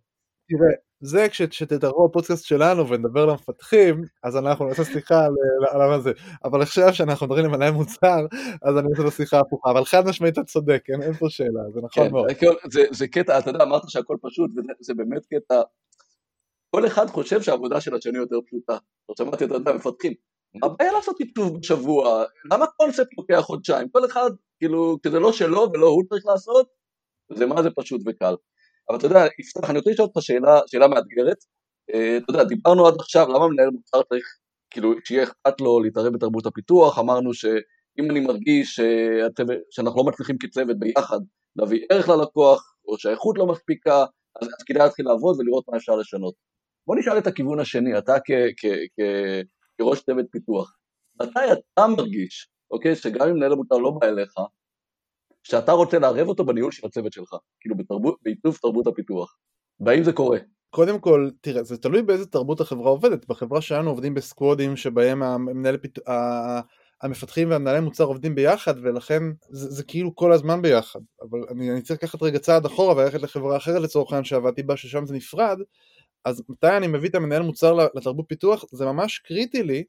תראה, זה כשתדברו בפודקאסט שלנו ונדבר למפתחים, אז אנחנו נעשה שיחה על מה זה. אבל עכשיו שאנחנו מדברים למנהל מוצר, אז אני עושה את השיחה הפוכה. אבל חד משמעית אתה צודק, אין, אין פה שאלה, זה נכון כן, מאוד. זה, זה קטע, אתה יודע, אמרת שהכל פשוט, וזה באמת קטע. כל אחד חושב שהעבודה של השני יותר פשוטה. לא שמעתי, אתה יודע, מפתחים. מה הבעיה לעשות עיצוב בשבוע? למה קונספט לוקח חודשיים? כל אחד, כאילו, כשזה לא שלו ולא הוא צריך לעשות, זה מה זה פשוט וקל. אבל אתה יודע, יפתח, אני רוצה לשאול אותך שאלה, שאלה מאתגרת. אה, אתה יודע, דיברנו עד עכשיו, למה מנהל מוצר צריך, כאילו, שיהיה אכפת לו להתערב בתרבות הפיתוח, אמרנו שאם אני מרגיש שאנחנו לא מצליחים כצוות ביחד להביא ערך ללקוח, או שהאיכות לא מספיקה, אז, אז כדאי להתחיל לעבוד ולראות מה אפשר לשנות. בוא נשאל את הכיוון השני, אתה כ, כ, כ, כראש צוות פיתוח, מתי אתה מרגיש, אוקיי, שגם אם מנהל המוצר לא בא אליך, שאתה רוצה לערב אותו בניהול של הצוות שלך, כאילו בעיצוב תרבות הפיתוח. והאם זה קורה? קודם כל, תראה, זה תלוי באיזה תרבות החברה עובדת. בחברה שלנו עובדים בסקוודים שבהם המנהל פיתוח... המפתחים והמנהלי מוצר עובדים ביחד ולכן זה, זה כאילו כל הזמן ביחד אבל אני, אני צריך לקחת רגע צעד אחורה וללכת לחברה אחרת לצורך העניין שעבדתי בה ששם זה נפרד אז מתי אני מביא את המנהל מוצר לתרבות פיתוח זה ממש קריטי לי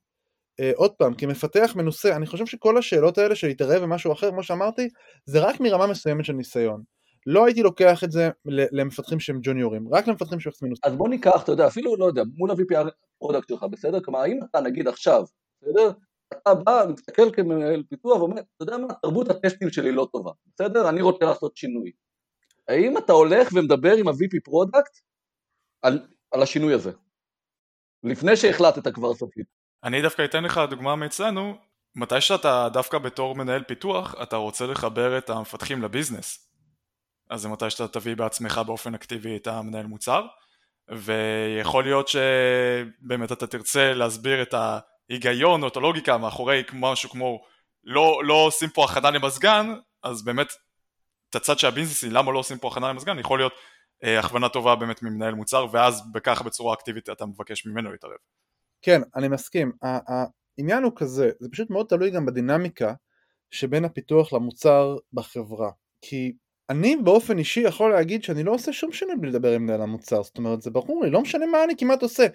עוד פעם, כמפתח מנוסה, אני חושב שכל השאלות האלה של להתערב במשהו אחר, כמו שאמרתי, זה רק מרמה מסוימת של ניסיון. לא הייתי לוקח את זה למפתחים שהם ג'וניורים, רק למפתחים שהם מנוסים. אז בוא ניקח, אתה יודע, אפילו, לא יודע, מול ה-VP product שלך, בסדר? כלומר, אם אתה נגיד עכשיו, בסדר? אתה בא, מסתכל כמנהל פיתוח ואומר, אתה יודע מה, תרבות הטסטים שלי לא טובה, בסדר? אני רוצה לעשות שינוי. האם אתה הולך ומדבר עם ה-VP product על, על השינוי הזה? לפני שהחלטת כבר סופית. אני דווקא אתן לך דוגמה מאצלנו, מתי שאתה דווקא בתור מנהל פיתוח, אתה רוצה לחבר את המפתחים לביזנס. אז זה מתי שאתה תביא בעצמך באופן אקטיבי את המנהל מוצר, ויכול להיות שבאמת אתה תרצה להסביר את ההיגיון או את הלוגיקה מאחורי משהו כמו לא, לא עושים פה הכנה למזגן, אז באמת את הצד של הביזנסי, למה לא עושים פה הכנה למזגן, יכול להיות אה, הכוונה טובה באמת ממנהל מוצר, ואז בככה בצורה אקטיבית אתה מבקש ממנו להתערב. כן, אני מסכים. העניין הוא כזה, זה פשוט מאוד תלוי גם בדינמיקה שבין הפיתוח למוצר בחברה. כי אני באופן אישי יכול להגיד שאני לא עושה שום שינוי בלי לדבר עם מנהל המוצר, זאת אומרת זה ברור לי, לא משנה מה אני כמעט עושה.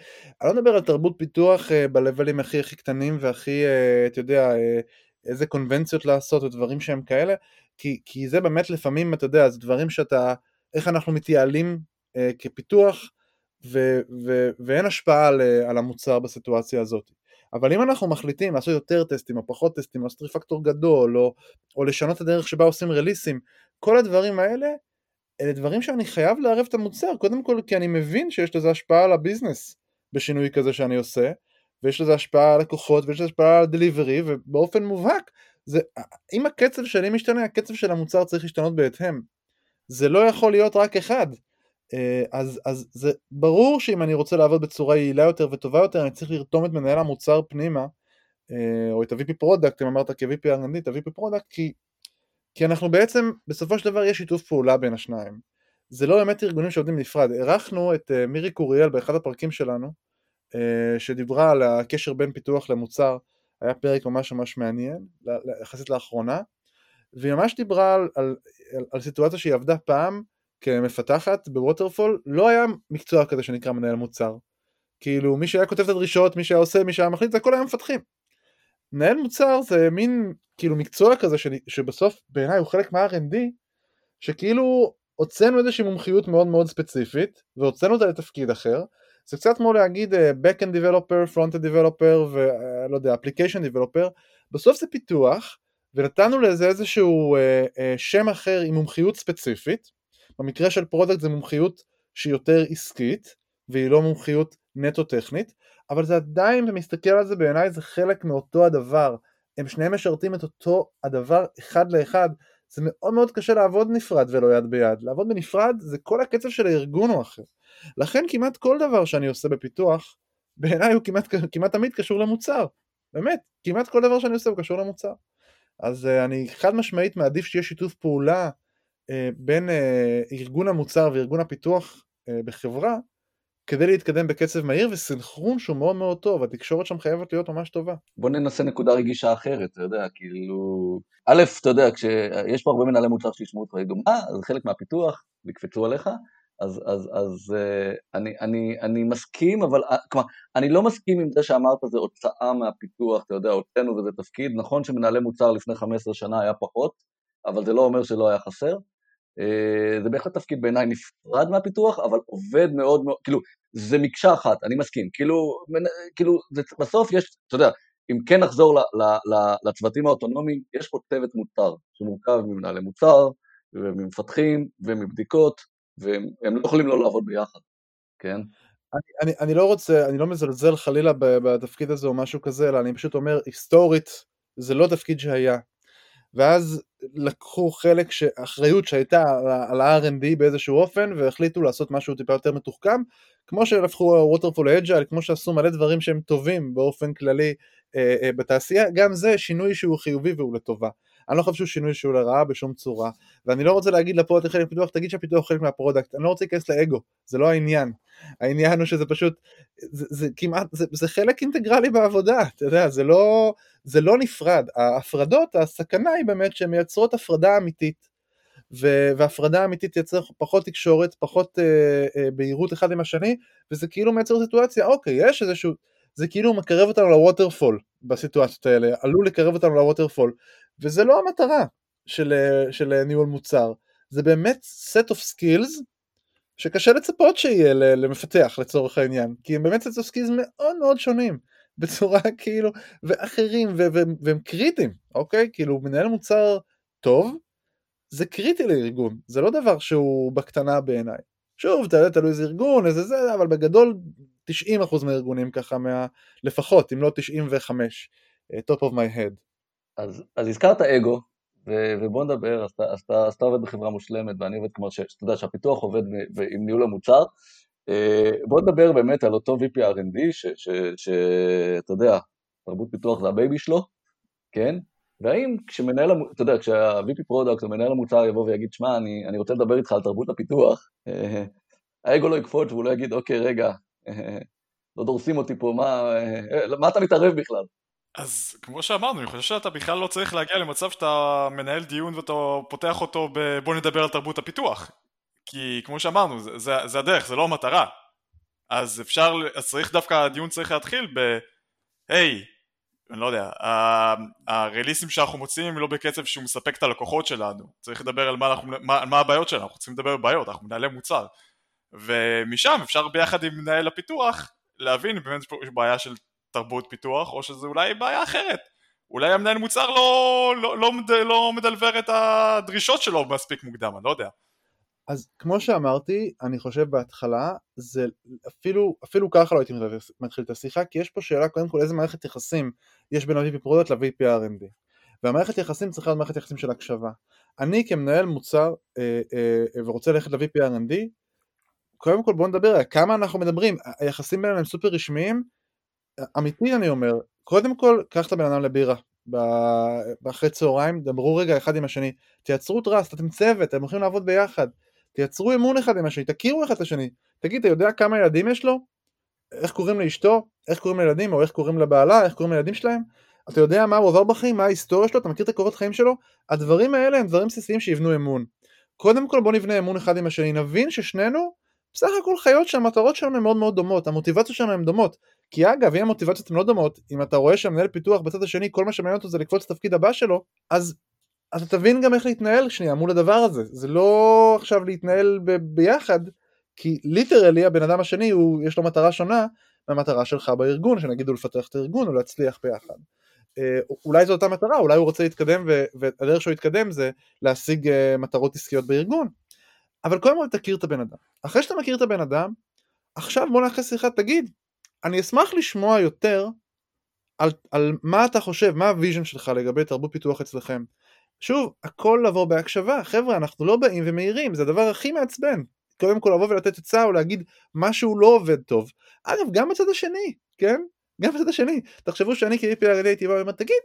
אני לא מדבר על תרבות פיתוח uh, בלבלים הכי הכי קטנים והכי, uh, אתה יודע, uh, איזה קונבנציות לעשות ודברים שהם כאלה, כי, כי זה באמת לפעמים, אתה יודע, זה דברים שאתה, איך אנחנו מתייעלים uh, כפיתוח, ו- ו- ואין השפעה על, על המוצר בסיטואציה הזאת. אבל אם אנחנו מחליטים לעשות יותר טסטים או פחות טסטים, לעשות ריפקטור גדול, או, או לשנות את הדרך שבה עושים רליסים, כל הדברים האלה, אלה דברים שאני חייב לערב את המוצר, קודם כל כי אני מבין שיש לזה השפעה על הביזנס בשינוי כזה שאני עושה, ויש לזה השפעה על לקוחות, ויש לזה השפעה על דליברי, ובאופן מובהק, זה, אם הקצב שלי משתנה, הקצב של המוצר צריך להשתנות בהתאם. זה לא יכול להיות רק אחד. אה, אז, אז זה ברור שאם אני רוצה לעבוד בצורה יעילה יותר וטובה יותר אני צריך לרתום את מנהל המוצר פנימה אה, או את ה-VP product אם אמרת כ-VP R&D את ה-VP product כי, כי אנחנו בעצם בסופו של דבר יש שיתוף פעולה בין השניים. זה לא באמת ארגונים שעובדים נפרד. אירחנו את אה, מירי קוריאל באחד הפרקים שלנו שדיברה על הקשר בין פיתוח למוצר היה פרק ממש ממש מעניין יחסית לאחרונה והיא ממש דיברה על, על, על, על סיטואציה שהיא עבדה פעם כמפתחת בווטרפול לא היה מקצוע כזה שנקרא מנהל מוצר. כאילו מי שהיה כותב את הדרישות, מי שהיה עושה, מי שהיה מחליט, זה הכל היה מפתחים. מנהל מוצר זה מין כאילו מקצוע כזה ש... שבסוף בעיניי הוא חלק מה-R&D שכאילו הוצאנו איזושהי מומחיות מאוד מאוד ספציפית והוצאנו אותה לתפקיד אחר זה קצת כמו להגיד uh, Backend Developer, Frontend Developer ולא יודע, Application Developer בסוף זה פיתוח ונתנו לזה איזשהו אה, אה, שם אחר עם מומחיות ספציפית, במקרה של product זה מומחיות שהיא יותר עסקית, והיא לא מומחיות נטו טכנית, אבל זה עדיין, אם מסתכל על זה בעיניי זה חלק מאותו הדבר, הם שניהם משרתים את אותו הדבר אחד לאחד, זה מאוד מאוד קשה לעבוד נפרד ולא יד ביד, לעבוד בנפרד זה כל הקצב של הארגון הוא אחר, לכן כמעט כל דבר שאני עושה בפיתוח, בעיניי הוא כמעט, כמעט תמיד קשור למוצר, באמת, כמעט כל דבר שאני עושה הוא קשור למוצר. אז uh, אני חד משמעית מעדיף שיהיה שיתוף פעולה בין uh, ארגון המוצר וארגון הפיתוח uh, בחברה, כדי להתקדם בקצב מהיר וסנכרון שהוא מאוד מאוד טוב, התקשורת שם חייבת להיות ממש טובה. בוא ננסה נקודה רגישה אחרת, אתה יודע, כאילו... א', אתה יודע, כשיש פה הרבה מנהלי מוצר שישמעו אותך, יגידו, מה, זה חלק מהפיתוח, יקפצו עליך, אז, אז, אז אני, אני, אני מסכים, אבל, כלומר, אני לא מסכים עם זה שאמרת זה הוצאה מהפיתוח, אתה יודע, הוצאנו וזה תפקיד, נכון שמנהלי מוצר לפני 15 שנה היה פחות, אבל זה לא אומר שלא היה חסר. Uh, זה בהחלט תפקיד בעיניי נפרד מהפיתוח, אבל עובד מאוד מאוד, כאילו, זה מקשה אחת, אני מסכים, כאילו, כאילו זה, בסוף יש, אתה יודע, אם כן נחזור ל, ל, ל, לצוותים האוטונומיים, יש פה צוות מוצר, שמורכב ממנהלי מוצר, וממפתחים, ומבדיקות, והם לא יכולים לא לעבוד ביחד, כן? אני, אני, אני לא רוצה, אני לא מזלזל חלילה בתפקיד הזה או משהו כזה, אלא אני פשוט אומר, היסטורית, זה לא תפקיד שהיה. ואז לקחו חלק, ש... אחריות שהייתה על ה-R&D באיזשהו אופן, והחליטו לעשות משהו טיפה יותר מתוחכם, כמו שהפכו waterfall agile, כמו שעשו מלא דברים שהם טובים באופן כללי אה, אה, בתעשייה, גם זה שינוי שהוא חיובי והוא לטובה. אני לא חושב שהוא שינוי שהוא לרעה בשום צורה, ואני לא רוצה להגיד ל product חלק פיתוח, תגיד שהפיתוח חלק מה product, אני לא רוצה להיכנס לאגו, זה לא העניין. העניין הוא שזה פשוט, זה, זה כמעט, זה, זה חלק אינטגרלי בעבודה, אתה יודע, זה לא, זה לא נפרד. ההפרדות, הסכנה היא באמת שהן מייצרות הפרדה אמיתית. והפרדה אמיתית תייצר פחות תקשורת, פחות אה, אה, בהירות אחד עם השני, וזה כאילו מייצר סיטואציה, אוקיי, יש איזשהו, זה כאילו מקרב אותנו ל waterfall בסיטואציות האלה, עלול לקרב אותנו ל waterfall, וזה לא המטרה של, של ניהול מוצר, זה באמת set of skills שקשה לצפות שיהיה למפתח לצורך העניין, כי הם באמת set of skills מאוד מאוד שונים, בצורה כאילו, ואחרים, ו- ו- והם קריטיים, אוקיי? כאילו מנהל מוצר טוב, זה קריטי לארגון, זה לא דבר שהוא בקטנה בעיניי. שוב, יודע, תלוי איזה ארגון, איזה זה, אבל בגדול 90% מהארגונים ככה, מה, לפחות, אם לא 95, uh, top of my head. אז, אז הזכרת אגו, ו, ובוא נדבר, אז אז, אתה, אז אתה עובד בחברה מושלמת, ואני עובד כמו שאתה יודע שהפיתוח עובד עם ניהול המוצר. Uh, בוא נדבר באמת על אותו VP R&D, שאתה יודע, תרבות פיתוח זה ה baby שלו, כן? והאם כשמנהל, אתה יודע, כשה-VP product או מנהל המוצר יבוא ויגיד, שמע, אני, אני רוצה לדבר איתך על תרבות הפיתוח, אה, האגו לא יקפוץ והוא לא יגיד, אוקיי, רגע, לא דורסים אותי פה, מה, מה אתה מתערב בכלל? אז כמו שאמרנו, אני חושב שאתה בכלל לא צריך להגיע למצב שאתה מנהל דיון ואתה פותח אותו ב... בוא נדבר על תרבות הפיתוח. כי כמו שאמרנו, זה, זה, זה הדרך, זה לא המטרה. אז אפשר, אז צריך דווקא, הדיון צריך להתחיל ב... היי, hey, אני לא יודע, הרליסים שאנחנו מוציאים לא בקצב שהוא מספק את הלקוחות שלנו. צריך לדבר על מה, אנחנו, מה, מה הבעיות שלנו, אנחנו צריכים לדבר על בעיות, אנחנו מנהלי מוצר. ומשם אפשר ביחד עם מנהל הפיתוח להבין אם באמת יש בעיה של תרבות פיתוח או שזה אולי בעיה אחרת. אולי המנהל מוצר לא, לא, לא, לא מ deliver את הדרישות שלו מספיק מוקדם, אני לא יודע. אז כמו שאמרתי, אני חושב בהתחלה, זה אפילו, אפילו ככה לא הייתי מתחיל את השיחה, כי יש פה שאלה קודם כל איזה מערכת יחסים יש בין ה-VP product ל-VP R&D. והמערכת יחסים צריכה להיות מערכת יחסים של הקשבה. אני כמנהל מוצר אה, אה, ורוצה ללכת ל-VP R&D, קודם כל בוא נדבר כמה אנחנו מדברים, היחסים בינינו הם סופר רשמיים, אמיתי אני אומר, קודם כל קח את הבן אדם לבירה, אחרי צהריים, דברו רגע אחד עם השני, תייצרו טראסט, אתם צוות, אתם הולכים לעבוד ביחד, תייצרו אמון אחד עם השני, תכירו אחד את השני, תגיד, אתה יודע כמה ילדים יש לו? איך קוראים לאשתו? איך קוראים לילדים? או איך קוראים לבעלה? איך קוראים לילדים שלהם? אתה יודע מה הוא עבר בחיים? מה ההיסטוריה שלו? אתה מכיר את הקורות חיים שלו? הדברים האלה הם דברים בסיסיים שיבנו אמון. קודם כל בוא נבנה אמון אחד עם השני, נבין ששנינו בסך הכל חיות שהמטרות שלנו הן מאוד מאוד דומות, המוטיבציות שלנו הן דומות. כי אגב, אם המוטיבציות הן לא דומות, אם אתה רואה שהמנהל פיתוח בצד השני, כל מה שמעניין אותו זה לקפוץ לתפקיד הבא שלו, אז אתה תבין גם איך להתנהל שנייה מול הדבר הזה. זה לא עכשיו להתנהל ב- ביחד, כי ליטרלי הבן אדם השני הוא, יש לו מטרה שונה מהמטרה שלך בארגון, שנגיד הוא לפתח את הארגון או להצליח ביחד. אה, אולי זו אותה מטרה, אולי הוא רוצה להתקדם והדרך שהוא יתקדם זה להשיג אה, מטרות עסקיות בארגון. אבל קודם כל תכיר את הבן אדם. אחרי שאתה מכיר את הבן אדם, עכשיו בוא נעשה שיחה, תגיד, אני אשמח לשמוע יותר על, על מה אתה חושב, מה ה vision שלך לגבי תרבות פיתוח אצלכם. שוב, הכל לבוא בהקשבה, חבר'ה, אנחנו לא באים ומעירים, זה הדבר הכי מעצבן. קודם כל לבוא ולתת עצה או להגיד משהו לא עובד טוב. אגב, גם בצד השני, כן? גם בצד השני. תחשבו שאני כ-VP R&D הייתי בא ואומר, תגיד,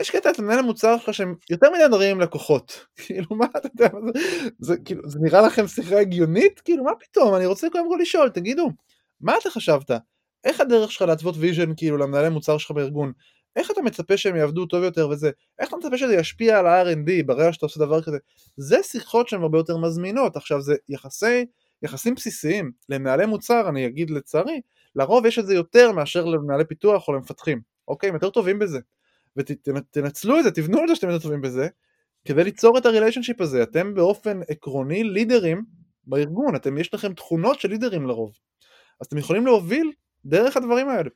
יש קטע את מנהל המוצר שלך שהם יותר מדי מדברים עם לקוחות. כאילו מה אתה יודע, זה, זה, כאילו, זה נראה לכם שיחה הגיונית? כאילו מה פתאום, אני רוצה קודם כל לשאול, תגידו, מה אתה חשבת? איך הדרך שלך להתוות vision כאילו למנהלי מוצר שלך בארגון? איך אתה מצפה שהם יעבדו טוב יותר וזה? איך אתה מצפה שזה ישפיע על ה-R&D ברגע שאתה עושה דבר כזה? זה שיחות שהן הרבה יותר מזמינות. עכשיו זה יחסי, יחסים בסיסיים. למנהלי מוצר, אני אגיד לצערי, לרוב יש את זה יותר מאשר למנהלי פיתוח או למפתחים. אוקיי? הם יותר טובים בזה. ותנצלו את זה, תבנו על זה שאתם יותר טובים בזה, כדי ליצור את הריליישנשיפ הזה. אתם באופן עקרוני לידרים בארגון, אתם, יש לכם תכונות של לידרים לרוב. אז אתם יכולים להוביל דרך הדברים האלה.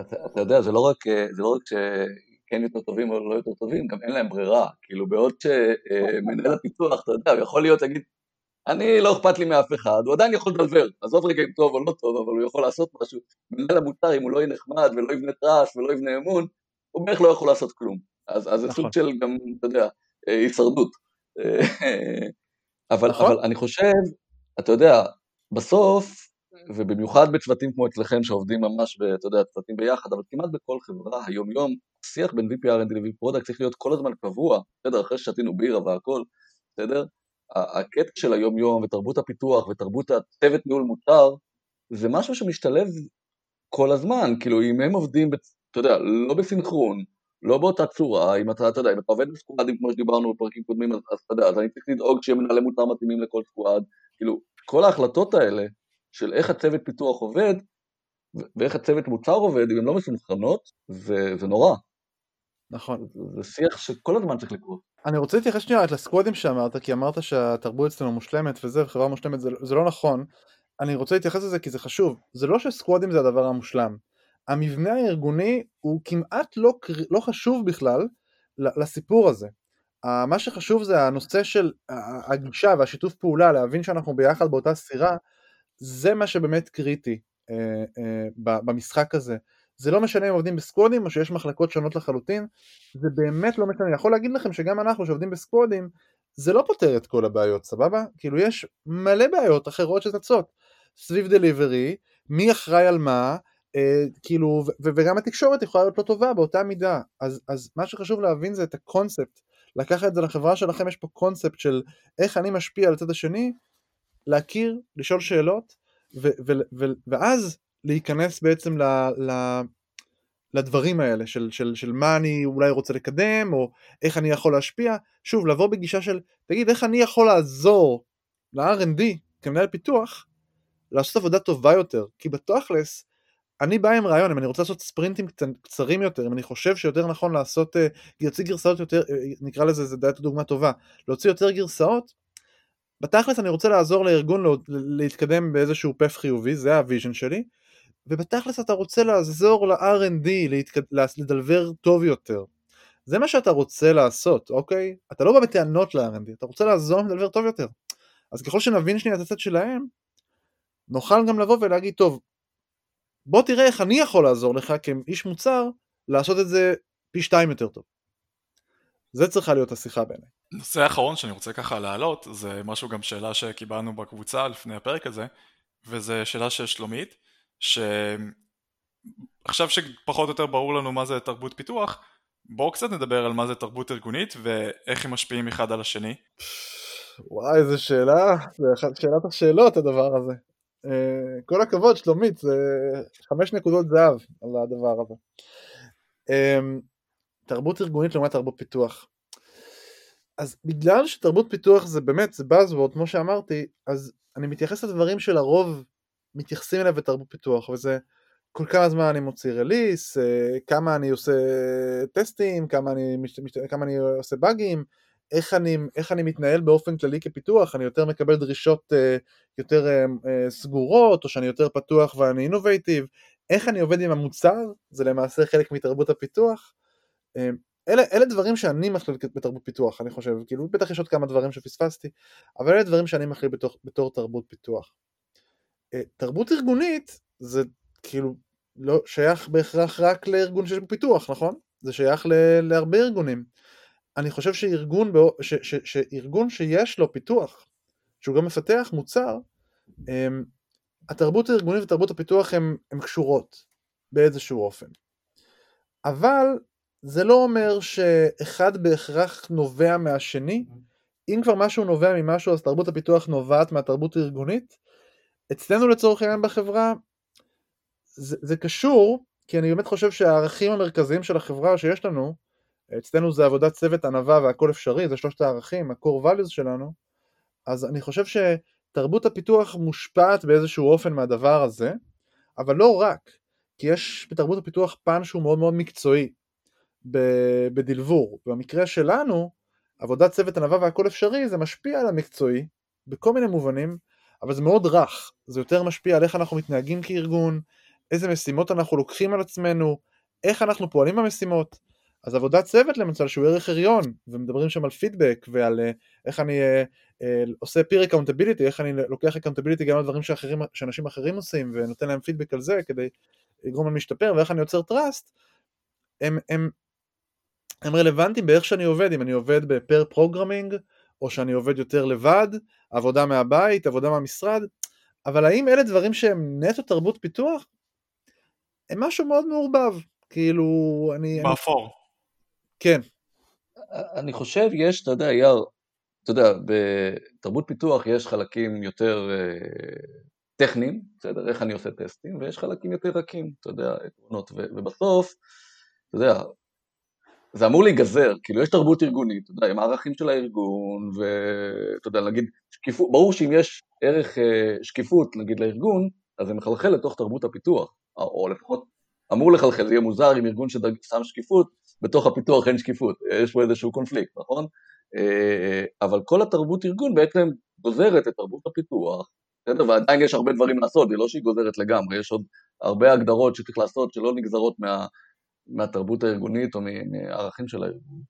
אתה, אתה יודע, זה לא רק, זה לא רק שכן יותר טובים או לא יותר טובים, גם אין להם ברירה. כאילו בעוד שמנהל הפיתוח, אתה יודע, הוא יכול להיות, להגיד, אני לא אכפת לי מאף אחד, הוא עדיין יכול ל deliver, עזוב רגע אם טוב או לא טוב, אבל הוא יכול לעשות משהו. מנהל המוצר, אם הוא לא יהיה נחמד ולא יבנה trust ולא יבנה אמון, הוא בערך לא יכול לעשות כלום. אז, אז זה סוג נכון. של גם, אתה יודע, אה, הישרדות. אבל, נכון. אבל אני חושב, אתה יודע, בסוף, ובמיוחד בצוותים כמו אצלכם שעובדים ממש, אתה יודע, צוותים ביחד, אבל כמעט בכל חברה, היום-יום, השיח בין VP R&D ל-VP product צריך להיות כל הזמן קבוע, בסדר, אחרי ששתינו בירה והכל, בסדר? הקטע של היום-יום ותרבות הפיתוח ותרבות הצוות ניהול מוצר, זה משהו שמשתלב כל הזמן, כאילו אם הם עובדים, אתה יודע, לא בסינכרון, לא באותה צורה, אם אתה, אתה יודע, אם אתה עובד בסקואדים כמו שדיברנו בפרקים קודמים, אז, אתה יודע, אז אני צריך לדאוג שיהיה מנהלי מוצר מתאימים לכל סקואד, כאילו, כל ההחלטות האלה של איך הצוות פיתוח עובד, ואיך הצוות מוצר עובד, אם הן לא מסונכרנות, זה, זה נורא. נכון. זה שיח שכל הזמן צריך לקרות. אני רוצה להתייחס שנייה לסקוודים שאמרת, כי אמרת שהתרבות אצלנו מושלמת וזה, וחברה מושלמת, זה, זה לא נכון. אני רוצה להתייחס לזה כי זה חשוב. זה לא שסקוודים זה הדבר המושלם. המבנה הארגוני הוא כמעט לא, לא חשוב בכלל לסיפור הזה. מה שחשוב זה הנושא של הגישה והשיתוף פעולה, להבין שאנחנו ביחד באותה סירה, זה מה שבאמת קריטי אה, אה, במשחק הזה. זה לא משנה אם עובדים בסקוואדים או שיש מחלקות שונות לחלוטין, זה באמת לא משנה. אני יכול להגיד לכם שגם אנחנו שעובדים בסקוואדים, זה לא פותר את כל הבעיות, סבבה? כאילו יש מלא בעיות אחרות שצצות. סביב דליברי, מי אחראי על מה, אה, כאילו, ו- וגם התקשורת יכולה להיות לא טובה באותה מידה. אז, אז מה שחשוב להבין זה את הקונספט. לקחת את זה לחברה שלכם, יש פה קונספט של איך אני משפיע על הצד השני, להכיר, לשאול שאלות, ו- ו- ו- ואז להיכנס בעצם ל, ל, לדברים האלה של, של, של מה אני אולי רוצה לקדם או איך אני יכול להשפיע, שוב לבוא בגישה של תגיד איך אני יכול לעזור ל-R&D כמנהל פיתוח לעשות עבודה טובה יותר, כי בתכלס אני בא עם רעיון, אם אני רוצה לעשות ספרינטים קצרים יותר, אם אני חושב שיותר נכון לעשות, אה, להוציא גרסאות יותר, אה, נקרא לזה, זה דיית דוגמה טובה, להוציא יותר גרסאות, בתכלס אני רוצה לעזור לארגון להתקדם באיזשהו path חיובי, זה ה vision שלי, ובתכלס אתה רוצה לעזור ל-R&D להתקד... לדלבר טוב יותר. זה מה שאתה רוצה לעשות, אוקיי? אתה לא בא בטענות ל-R&D, אתה רוצה לעזור לדלבר טוב יותר. אז ככל שנבין שנייה את הצד שלהם, נוכל גם לבוא ולהגיד, טוב, בוא תראה איך אני יכול לעזור לך כאיש מוצר לעשות את זה פי שתיים יותר טוב. זה צריכה להיות השיחה ביניהם. נושא האחרון שאני רוצה ככה להעלות, זה משהו גם שאלה שקיבלנו בקבוצה לפני הפרק הזה, וזה שאלה של שלומית, שעכשיו שפחות או יותר ברור לנו מה זה תרבות פיתוח, בואו קצת נדבר על מה זה תרבות ארגונית ואיך הם משפיעים אחד על השני. וואי, איזה שאלה, זה אחת שאלת השאלות הדבר הזה. Uh, כל הכבוד, שלומית, זה חמש נקודות זהב על הדבר הזה. Um, תרבות ארגונית לעומת תרבות פיתוח. אז בגלל שתרבות פיתוח זה באמת, זה Buzzword, כמו שאמרתי, אז אני מתייחס לדברים שלרוב מתייחסים אליו בתרבות פיתוח, וזה כל כמה זמן אני מוציא רליס, אה, כמה אני עושה טסטים, כמה אני, כמה אני עושה באגים, איך אני, איך אני מתנהל באופן כללי כפיתוח, אני יותר מקבל דרישות אה, יותר אה, סגורות, או שאני יותר פתוח ואני אינובייטיב, איך אני עובד עם המוצר, זה למעשה חלק מתרבות הפיתוח, אלה, אלה דברים שאני מכליל בתרבות פיתוח, אני חושב, כאילו בטח יש עוד כמה דברים שפספסתי, אבל אלה דברים שאני מכליל בתור, בתור תרבות פיתוח. תרבות ארגונית זה כאילו לא שייך בהכרח רק לארגון שיש בו פיתוח, נכון? זה שייך ל, להרבה ארגונים. אני חושב שארגון, ש, ש, ש, שארגון שיש לו פיתוח, שהוא גם מפתח מוצר, הם, התרבות הארגונית ותרבות הפיתוח הן קשורות באיזשהו אופן. אבל זה לא אומר שאחד בהכרח נובע מהשני. אם כבר משהו נובע ממשהו אז תרבות הפיתוח נובעת מהתרבות הארגונית. אצלנו לצורך העניין בחברה זה, זה קשור כי אני באמת חושב שהערכים המרכזיים של החברה שיש לנו, אצלנו זה עבודת צוות ענווה והכל אפשרי, זה שלושת הערכים, ה-core values שלנו, אז אני חושב שתרבות הפיתוח מושפעת באיזשהו אופן מהדבר הזה, אבל לא רק, כי יש בתרבות הפיתוח פן שהוא מאוד מאוד מקצועי, בדלבור. במקרה שלנו, עבודת צוות ענווה והכל אפשרי זה משפיע על המקצועי בכל מיני מובנים, אבל זה מאוד רך, זה יותר משפיע על איך אנחנו מתנהגים כארגון, איזה משימות אנחנו לוקחים על עצמנו, איך אנחנו פועלים במשימות. אז עבודת צוות למשל שהוא ערך עליון, ומדברים שם על פידבק ועל uh, איך אני uh, uh, עושה peer accountability, איך אני לוקח accountability גם על דברים שאחרים, שאנשים אחרים עושים ונותן להם פידבק על זה כדי לגרום להם להשתפר, ואיך אני יוצר trust, הם, הם, הם רלוונטיים באיך שאני עובד, אם אני עובד ב pair programming, או שאני עובד יותר לבד, עבודה מהבית, עבודה מהמשרד, אבל האם אלה דברים שהם נטו תרבות פיתוח? הם משהו מאוד מעורבב, כאילו, אני... באפור. אני... כן. אני חושב, יש, אתה יודע, יאר, אתה יודע, בתרבות פיתוח יש חלקים יותר uh, טכניים, בסדר? איך אני עושה טסטים, ויש חלקים יותר רכים, אתה יודע, עקרונות, ובסוף, אתה יודע, זה אמור להיגזר, כאילו יש תרבות ארגונית, אתה יודע, עם הערכים של הארגון, ואתה יודע, נגיד, שקיפות, ברור שאם יש ערך uh, שקיפות, נגיד, לארגון, אז זה מחלחל לתוך תרבות הפיתוח, או לפחות אמור לחלחל, זה יהיה מוזר אם ארגון ששם שקיפות, בתוך הפיתוח אין שקיפות, יש פה איזשהו קונפליקט, נכון? אה, אבל כל התרבות ארגון בעצם גוזרת את תרבות הפיתוח, בסדר? ועדיין יש הרבה דברים לעשות, זה לא שהיא גוזרת לגמרי, יש עוד הרבה הגדרות שצריך לעשות שלא נגזרות מה, מהתרבות הארגונית או מהערכים של הארגון.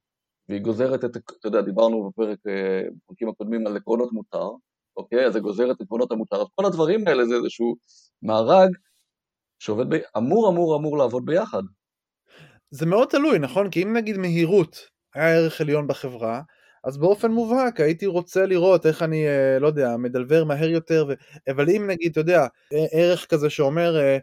והיא גוזרת את, אתה יודע, דיברנו בפרק, אה, בפרקים הקודמים על עקרונות מותר, אוקיי? אז זה גוזר את עקרונות המותר. אז כל הדברים האלה זה איזשהו מארג שעובד, ב... אמור אמור אמור לעבוד ביחד. זה מאוד תלוי, נכון? כי אם נגיד מהירות היה ערך עליון בחברה, אז באופן מובהק הייתי רוצה לראות איך אני, אה, לא יודע, מדלבר מהר יותר, ו... אבל אם נגיד, אתה יודע, ערך כזה שאומר אה,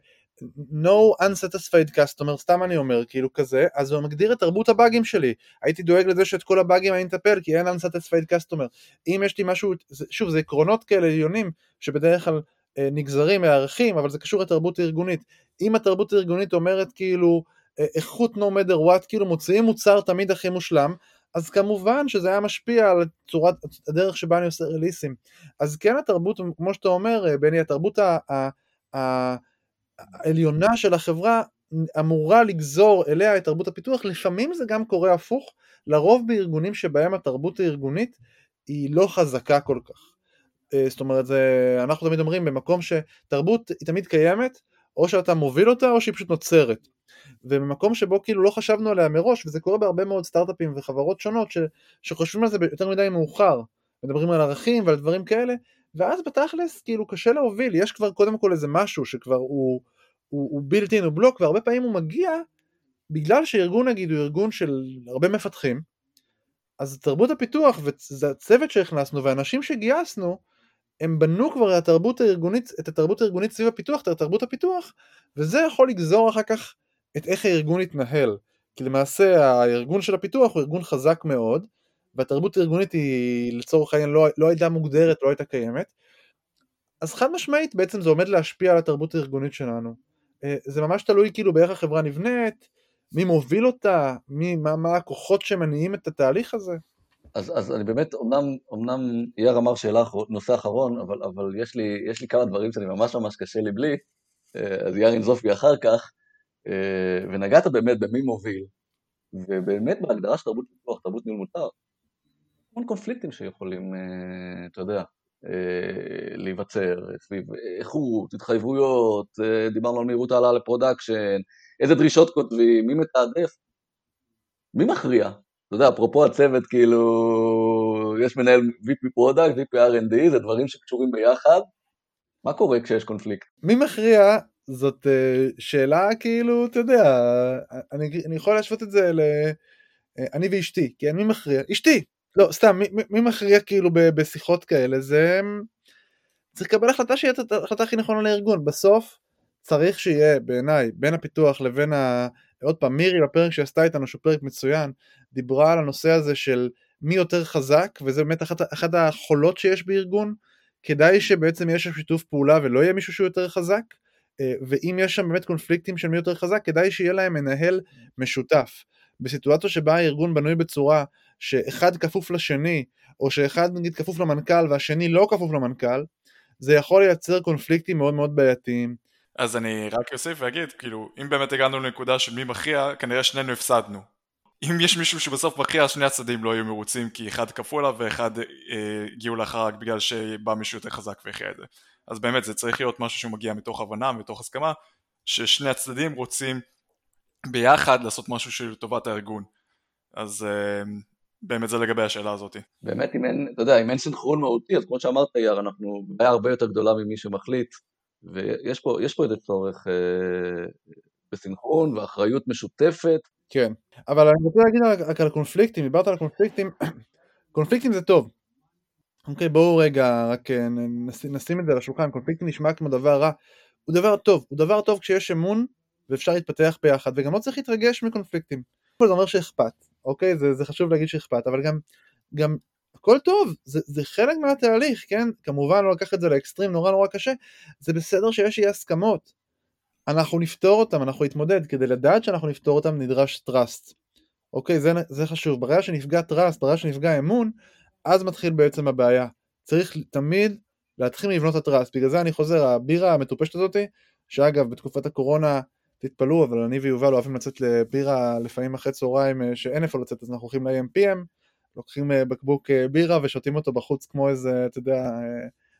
no unsatisfied customer, סתם אני אומר, כאילו כזה, אז הוא מגדיר את תרבות הבאגים שלי. הייתי דואג לזה שאת כל הבאגים אני אטפל, כי אין unsatisfied customer. אם יש לי משהו, שוב, זה עקרונות כאלה עליונים, שבדרך כלל אה, נגזרים מערכים, אבל זה קשור לתרבות הארגונית. אם התרבות הארגונית אומרת כאילו, אה, איכות no matter what, כאילו מוציאים מוצר תמיד הכי מושלם, אז כמובן שזה היה משפיע על צורת, הדרך שבה אני עושה רליסים. אז כן התרבות, כמו שאתה אומר, אה, בני, התרבות ה... ה, ה העליונה של החברה אמורה לגזור אליה את תרבות הפיתוח, לפעמים זה גם קורה הפוך, לרוב בארגונים שבהם התרבות הארגונית היא לא חזקה כל כך. אה, זאת אומרת, זה, אנחנו תמיד אומרים, במקום שתרבות היא תמיד קיימת, או שאתה מוביל אותה או שהיא פשוט נוצרת. ובמקום שבו כאילו לא חשבנו עליה מראש, וזה קורה בהרבה מאוד סטארט-אפים וחברות שונות ש, שחושבים על זה יותר מדי מאוחר, מדברים על ערכים ועל דברים כאלה, ואז בתכלס כאילו קשה להוביל, יש כבר קודם כל איזה משהו שכבר הוא, הוא, הוא built in, הוא בלוק, והרבה פעמים הוא מגיע בגלל שארגון נגיד הוא ארגון של הרבה מפתחים, אז תרבות הפיתוח והצוות שהכנסנו והאנשים שגייסנו, הם בנו כבר את התרבות הארגונית, את התרבות הארגונית סביב הפיתוח, את תרבות הפיתוח, וזה יכול לגזור אחר כך את איך הארגון יתנהל. כי למעשה הארגון של הפיתוח הוא ארגון חזק מאוד, והתרבות הארגונית היא לצורך העניין לא, לא הייתה מוגדרת, לא הייתה קיימת, אז חד משמעית בעצם זה עומד להשפיע על התרבות הארגונית שלנו. אה, זה ממש תלוי כאילו באיך החברה נבנית, מי מוביל אותה, מי, מה, מה הכוחות שמניעים את התהליך הזה. אז, אז אני באמת, אמנם, אמנם יאיר אמר שאלה, נושא אחרון, אבל, אבל יש, לי, יש לי כמה דברים שאני ממש ממש קשה לי בלי, אה, אז יאיר ינזוף בי אחר כך, אה, ונגעת באמת במי מוביל, ובאמת בהגדרה של תרבות פיתוח, תרבות ניהול מותר, המון קונפליקטים שיכולים, אה, אתה יודע, אה, להיווצר סביב איכות, התחייבויות, אה, דיברנו על מהירות העלאה ל production, איזה דרישות כותבים, מי מתעדף. מי מכריע? אתה יודע, אפרופו הצוות, כאילו, יש מנהל VP product, VP R&D, זה דברים שקשורים ביחד. מה קורה כשיש קונפליקט? מי מכריע זאת שאלה כאילו, אתה יודע, אני, אני יכול להשוות את זה ל... אני ואשתי, כן, מי מכריע? אשתי! לא, סתם, מי, מכריע כאילו בשיחות כאלה? זה... צריך לקבל החלטה שהיא ההחלטה הכי נכונה לארגון. בסוף צריך שיהיה, בעיניי, בין הפיתוח לבין ה... עוד פעם, מירי בפרק שעשתה איתנו, שהוא פרק מצוין, דיברה על הנושא הזה של מי יותר חזק, וזה באמת אחת, אחת החולות שיש בארגון. כדאי שבעצם יש שם שיתוף פעולה ולא יהיה מישהו שהוא יותר חזק, אה, ואם יש שם באמת קונפליקטים של מי יותר חזק, כדאי שיהיה להם מנהל משותף. בסיטואציה שבה הארגון בנוי בצורה שאחד כפוף לשני, או שאחד נגיד כפוף למנכ"ל והשני לא כפוף למנכ"ל, זה יכול לייצר קונפליקטים מאוד מאוד בעייתיים. אז אני רק אוסיף ואגיד, כאילו, אם באמת הגענו לנקודה של מי מכריע, כנראה שנינו הפסדנו. אם יש מישהו שבסוף מכריע, שני הצדדים לא יהיו מרוצים כי אחד כפו עליו ואחד אה, הגיעו לאחר רק בגלל שבא מישהו יותר חזק והכריע את זה. אז באמת זה צריך להיות משהו שמגיע מתוך הבנה, מתוך הסכמה, ששני הצדדים רוצים ביחד לעשות משהו של לטובת הארגון. אז אה, באמת זה לגבי השאלה הזאת. באמת אם אין, אתה יודע, אם אין סינכרון מהותי, אז כמו שאמרת יאר, אנחנו בעיה הרבה יותר גדולה ממי שמחליט, ויש פה, פה איזה צורך אה, בסינכרון ואחריות משותפת. כן, אבל אני רוצה להגיד רק על קונפליקטים, דיברת על קונפליקטים, קונפליקטים זה טוב, אוקיי, בואו רגע רק אה, נשים, נשים את זה על השולחן, קונפליקט נשמע כמו דבר רע, הוא דבר טוב, הוא דבר טוב כשיש אמון ואפשר להתפתח ביחד, וגם לא צריך להתרגש מקונפליקטים. זה אומר שאכפת, אוקיי? זה, זה חשוב להגיד שאכפת, אבל גם, גם הכל טוב, זה, זה חלק מהתהליך, כן? כמובן לא לקח את זה לאקסטרים נורא נורא קשה, זה בסדר שיש אי הסכמות. אנחנו נפתור אותם, אנחנו נתמודד, כדי לדעת שאנחנו נפתור אותם נדרש טראסט. אוקיי, זה, זה חשוב. ברגע שנפגע טראסט, ברגע שנפגע אמון, אז מתחיל בעצם הבעיה. צריך תמיד להתחיל לבנות את הטראסט. בגלל זה אני חוזר, הבירה המטופשת הזאתי, שאגב בתקופת הקורונה, תתפלאו, אבל אני ויובל אוהבים לצאת לבירה לפעמים אחרי צהריים אה, שאין איפה לצאת, אז אנחנו הולכים ל-AMPM, לוקחים אה, בקבוק אה, בירה ושותים אותו בחוץ כמו איזה, אתה יודע,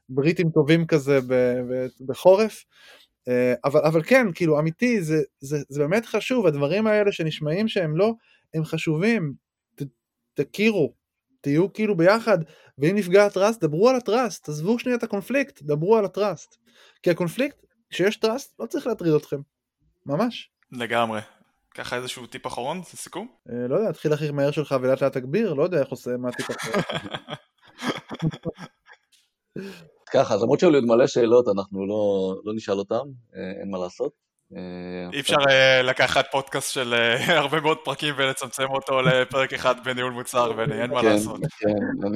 בריטים טובים כזה בחורף. אבל, אבל כן, כאילו אמיתי, זה, זה, זה באמת חשוב, הדברים האלה שנשמעים שהם לא, הם חשובים, ת, תכירו, תהיו כאילו ביחד, ואם נפגע ה trust, דברו על ה trust, עזבו שנייה את הקונפליקט, דברו על ה trust. כי הקונפליקט, כשיש trust, לא צריך להטריד אתכם. ממש. לגמרי. ככה איזשהו טיפ אחרון, זה סיכום? אה, לא יודע, תתחיל הכי מהר שלך ולאט לאט תגביר, לא יודע איך עושה, מה הטיפ אחרון. ככה, למרות שהיו לי עוד מלא שאלות, אנחנו לא, לא נשאל אותם, אה, אין מה לעשות. אה, אי אפשר לקחת פודקאסט של הרבה מאוד פרקים ולצמצם אותו לפרק אחד בניהול מוצר, ואין מה כן, לעשות. כן,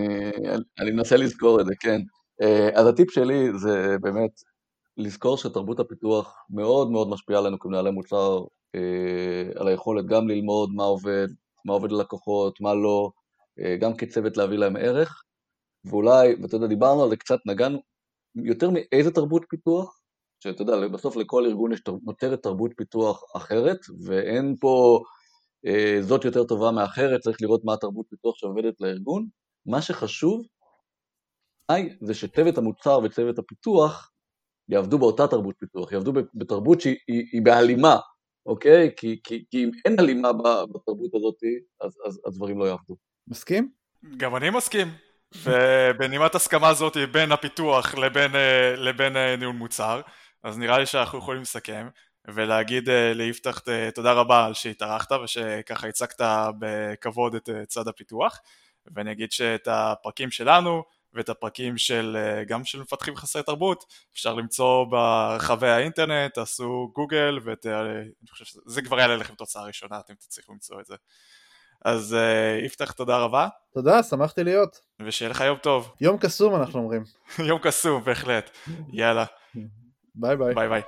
אני מנסה לזכור את זה, כן. אז הטיפ שלי זה באמת לזכור שתרבות הפיתוח מאוד מאוד משפיעה עלינו כמנהלי מוצר, על היכולת גם ללמוד מה עובד, מה עובד ללקוחות, מה לא, גם כצוות להביא להם ערך, ואולי, ואתה יודע, דיברנו על זה קצת, נגענו יותר מאיזה תרבות פיתוח, שאתה יודע, בסוף לכל ארגון יש נותרת תרבות פיתוח אחרת, ואין פה אה, זאת יותר טובה מאחרת, צריך לראות מה התרבות פיתוח שעובדת לארגון. מה שחשוב, היי, זה שצוות המוצר וצוות הפיתוח יעבדו באותה תרבות פיתוח, יעבדו בתרבות שהיא היא, היא בהלימה, אוקיי? כי, כי, כי אם אין הלימה בתרבות הזאת, אז, אז, אז דברים לא יעבדו. מסכים? גם אני מסכים. ובנימת הסכמה הזאת בין הפיתוח לבין, אה, לבין אה, ניהול מוצר, אז נראה לי שאנחנו יכולים לסכם ולהגיד אה, ליפתח תודה רבה על שהתארחת ושככה הצגת בכבוד את צד הפיתוח ואני אגיד שאת הפרקים שלנו ואת הפרקים של גם של מפתחים חסרי תרבות אפשר למצוא ברחבי האינטרנט, תעשו גוגל ואני חושב שזה כבר יעלה לכם תוצאה ראשונה, אתם תצליחו למצוא את זה. אז יפתח תודה רבה. תודה, שמחתי להיות. ושיהיה לך יום טוב. יום קסום אנחנו אומרים. יום קסום, בהחלט. יאללה. ביי ביי. ביי ביי.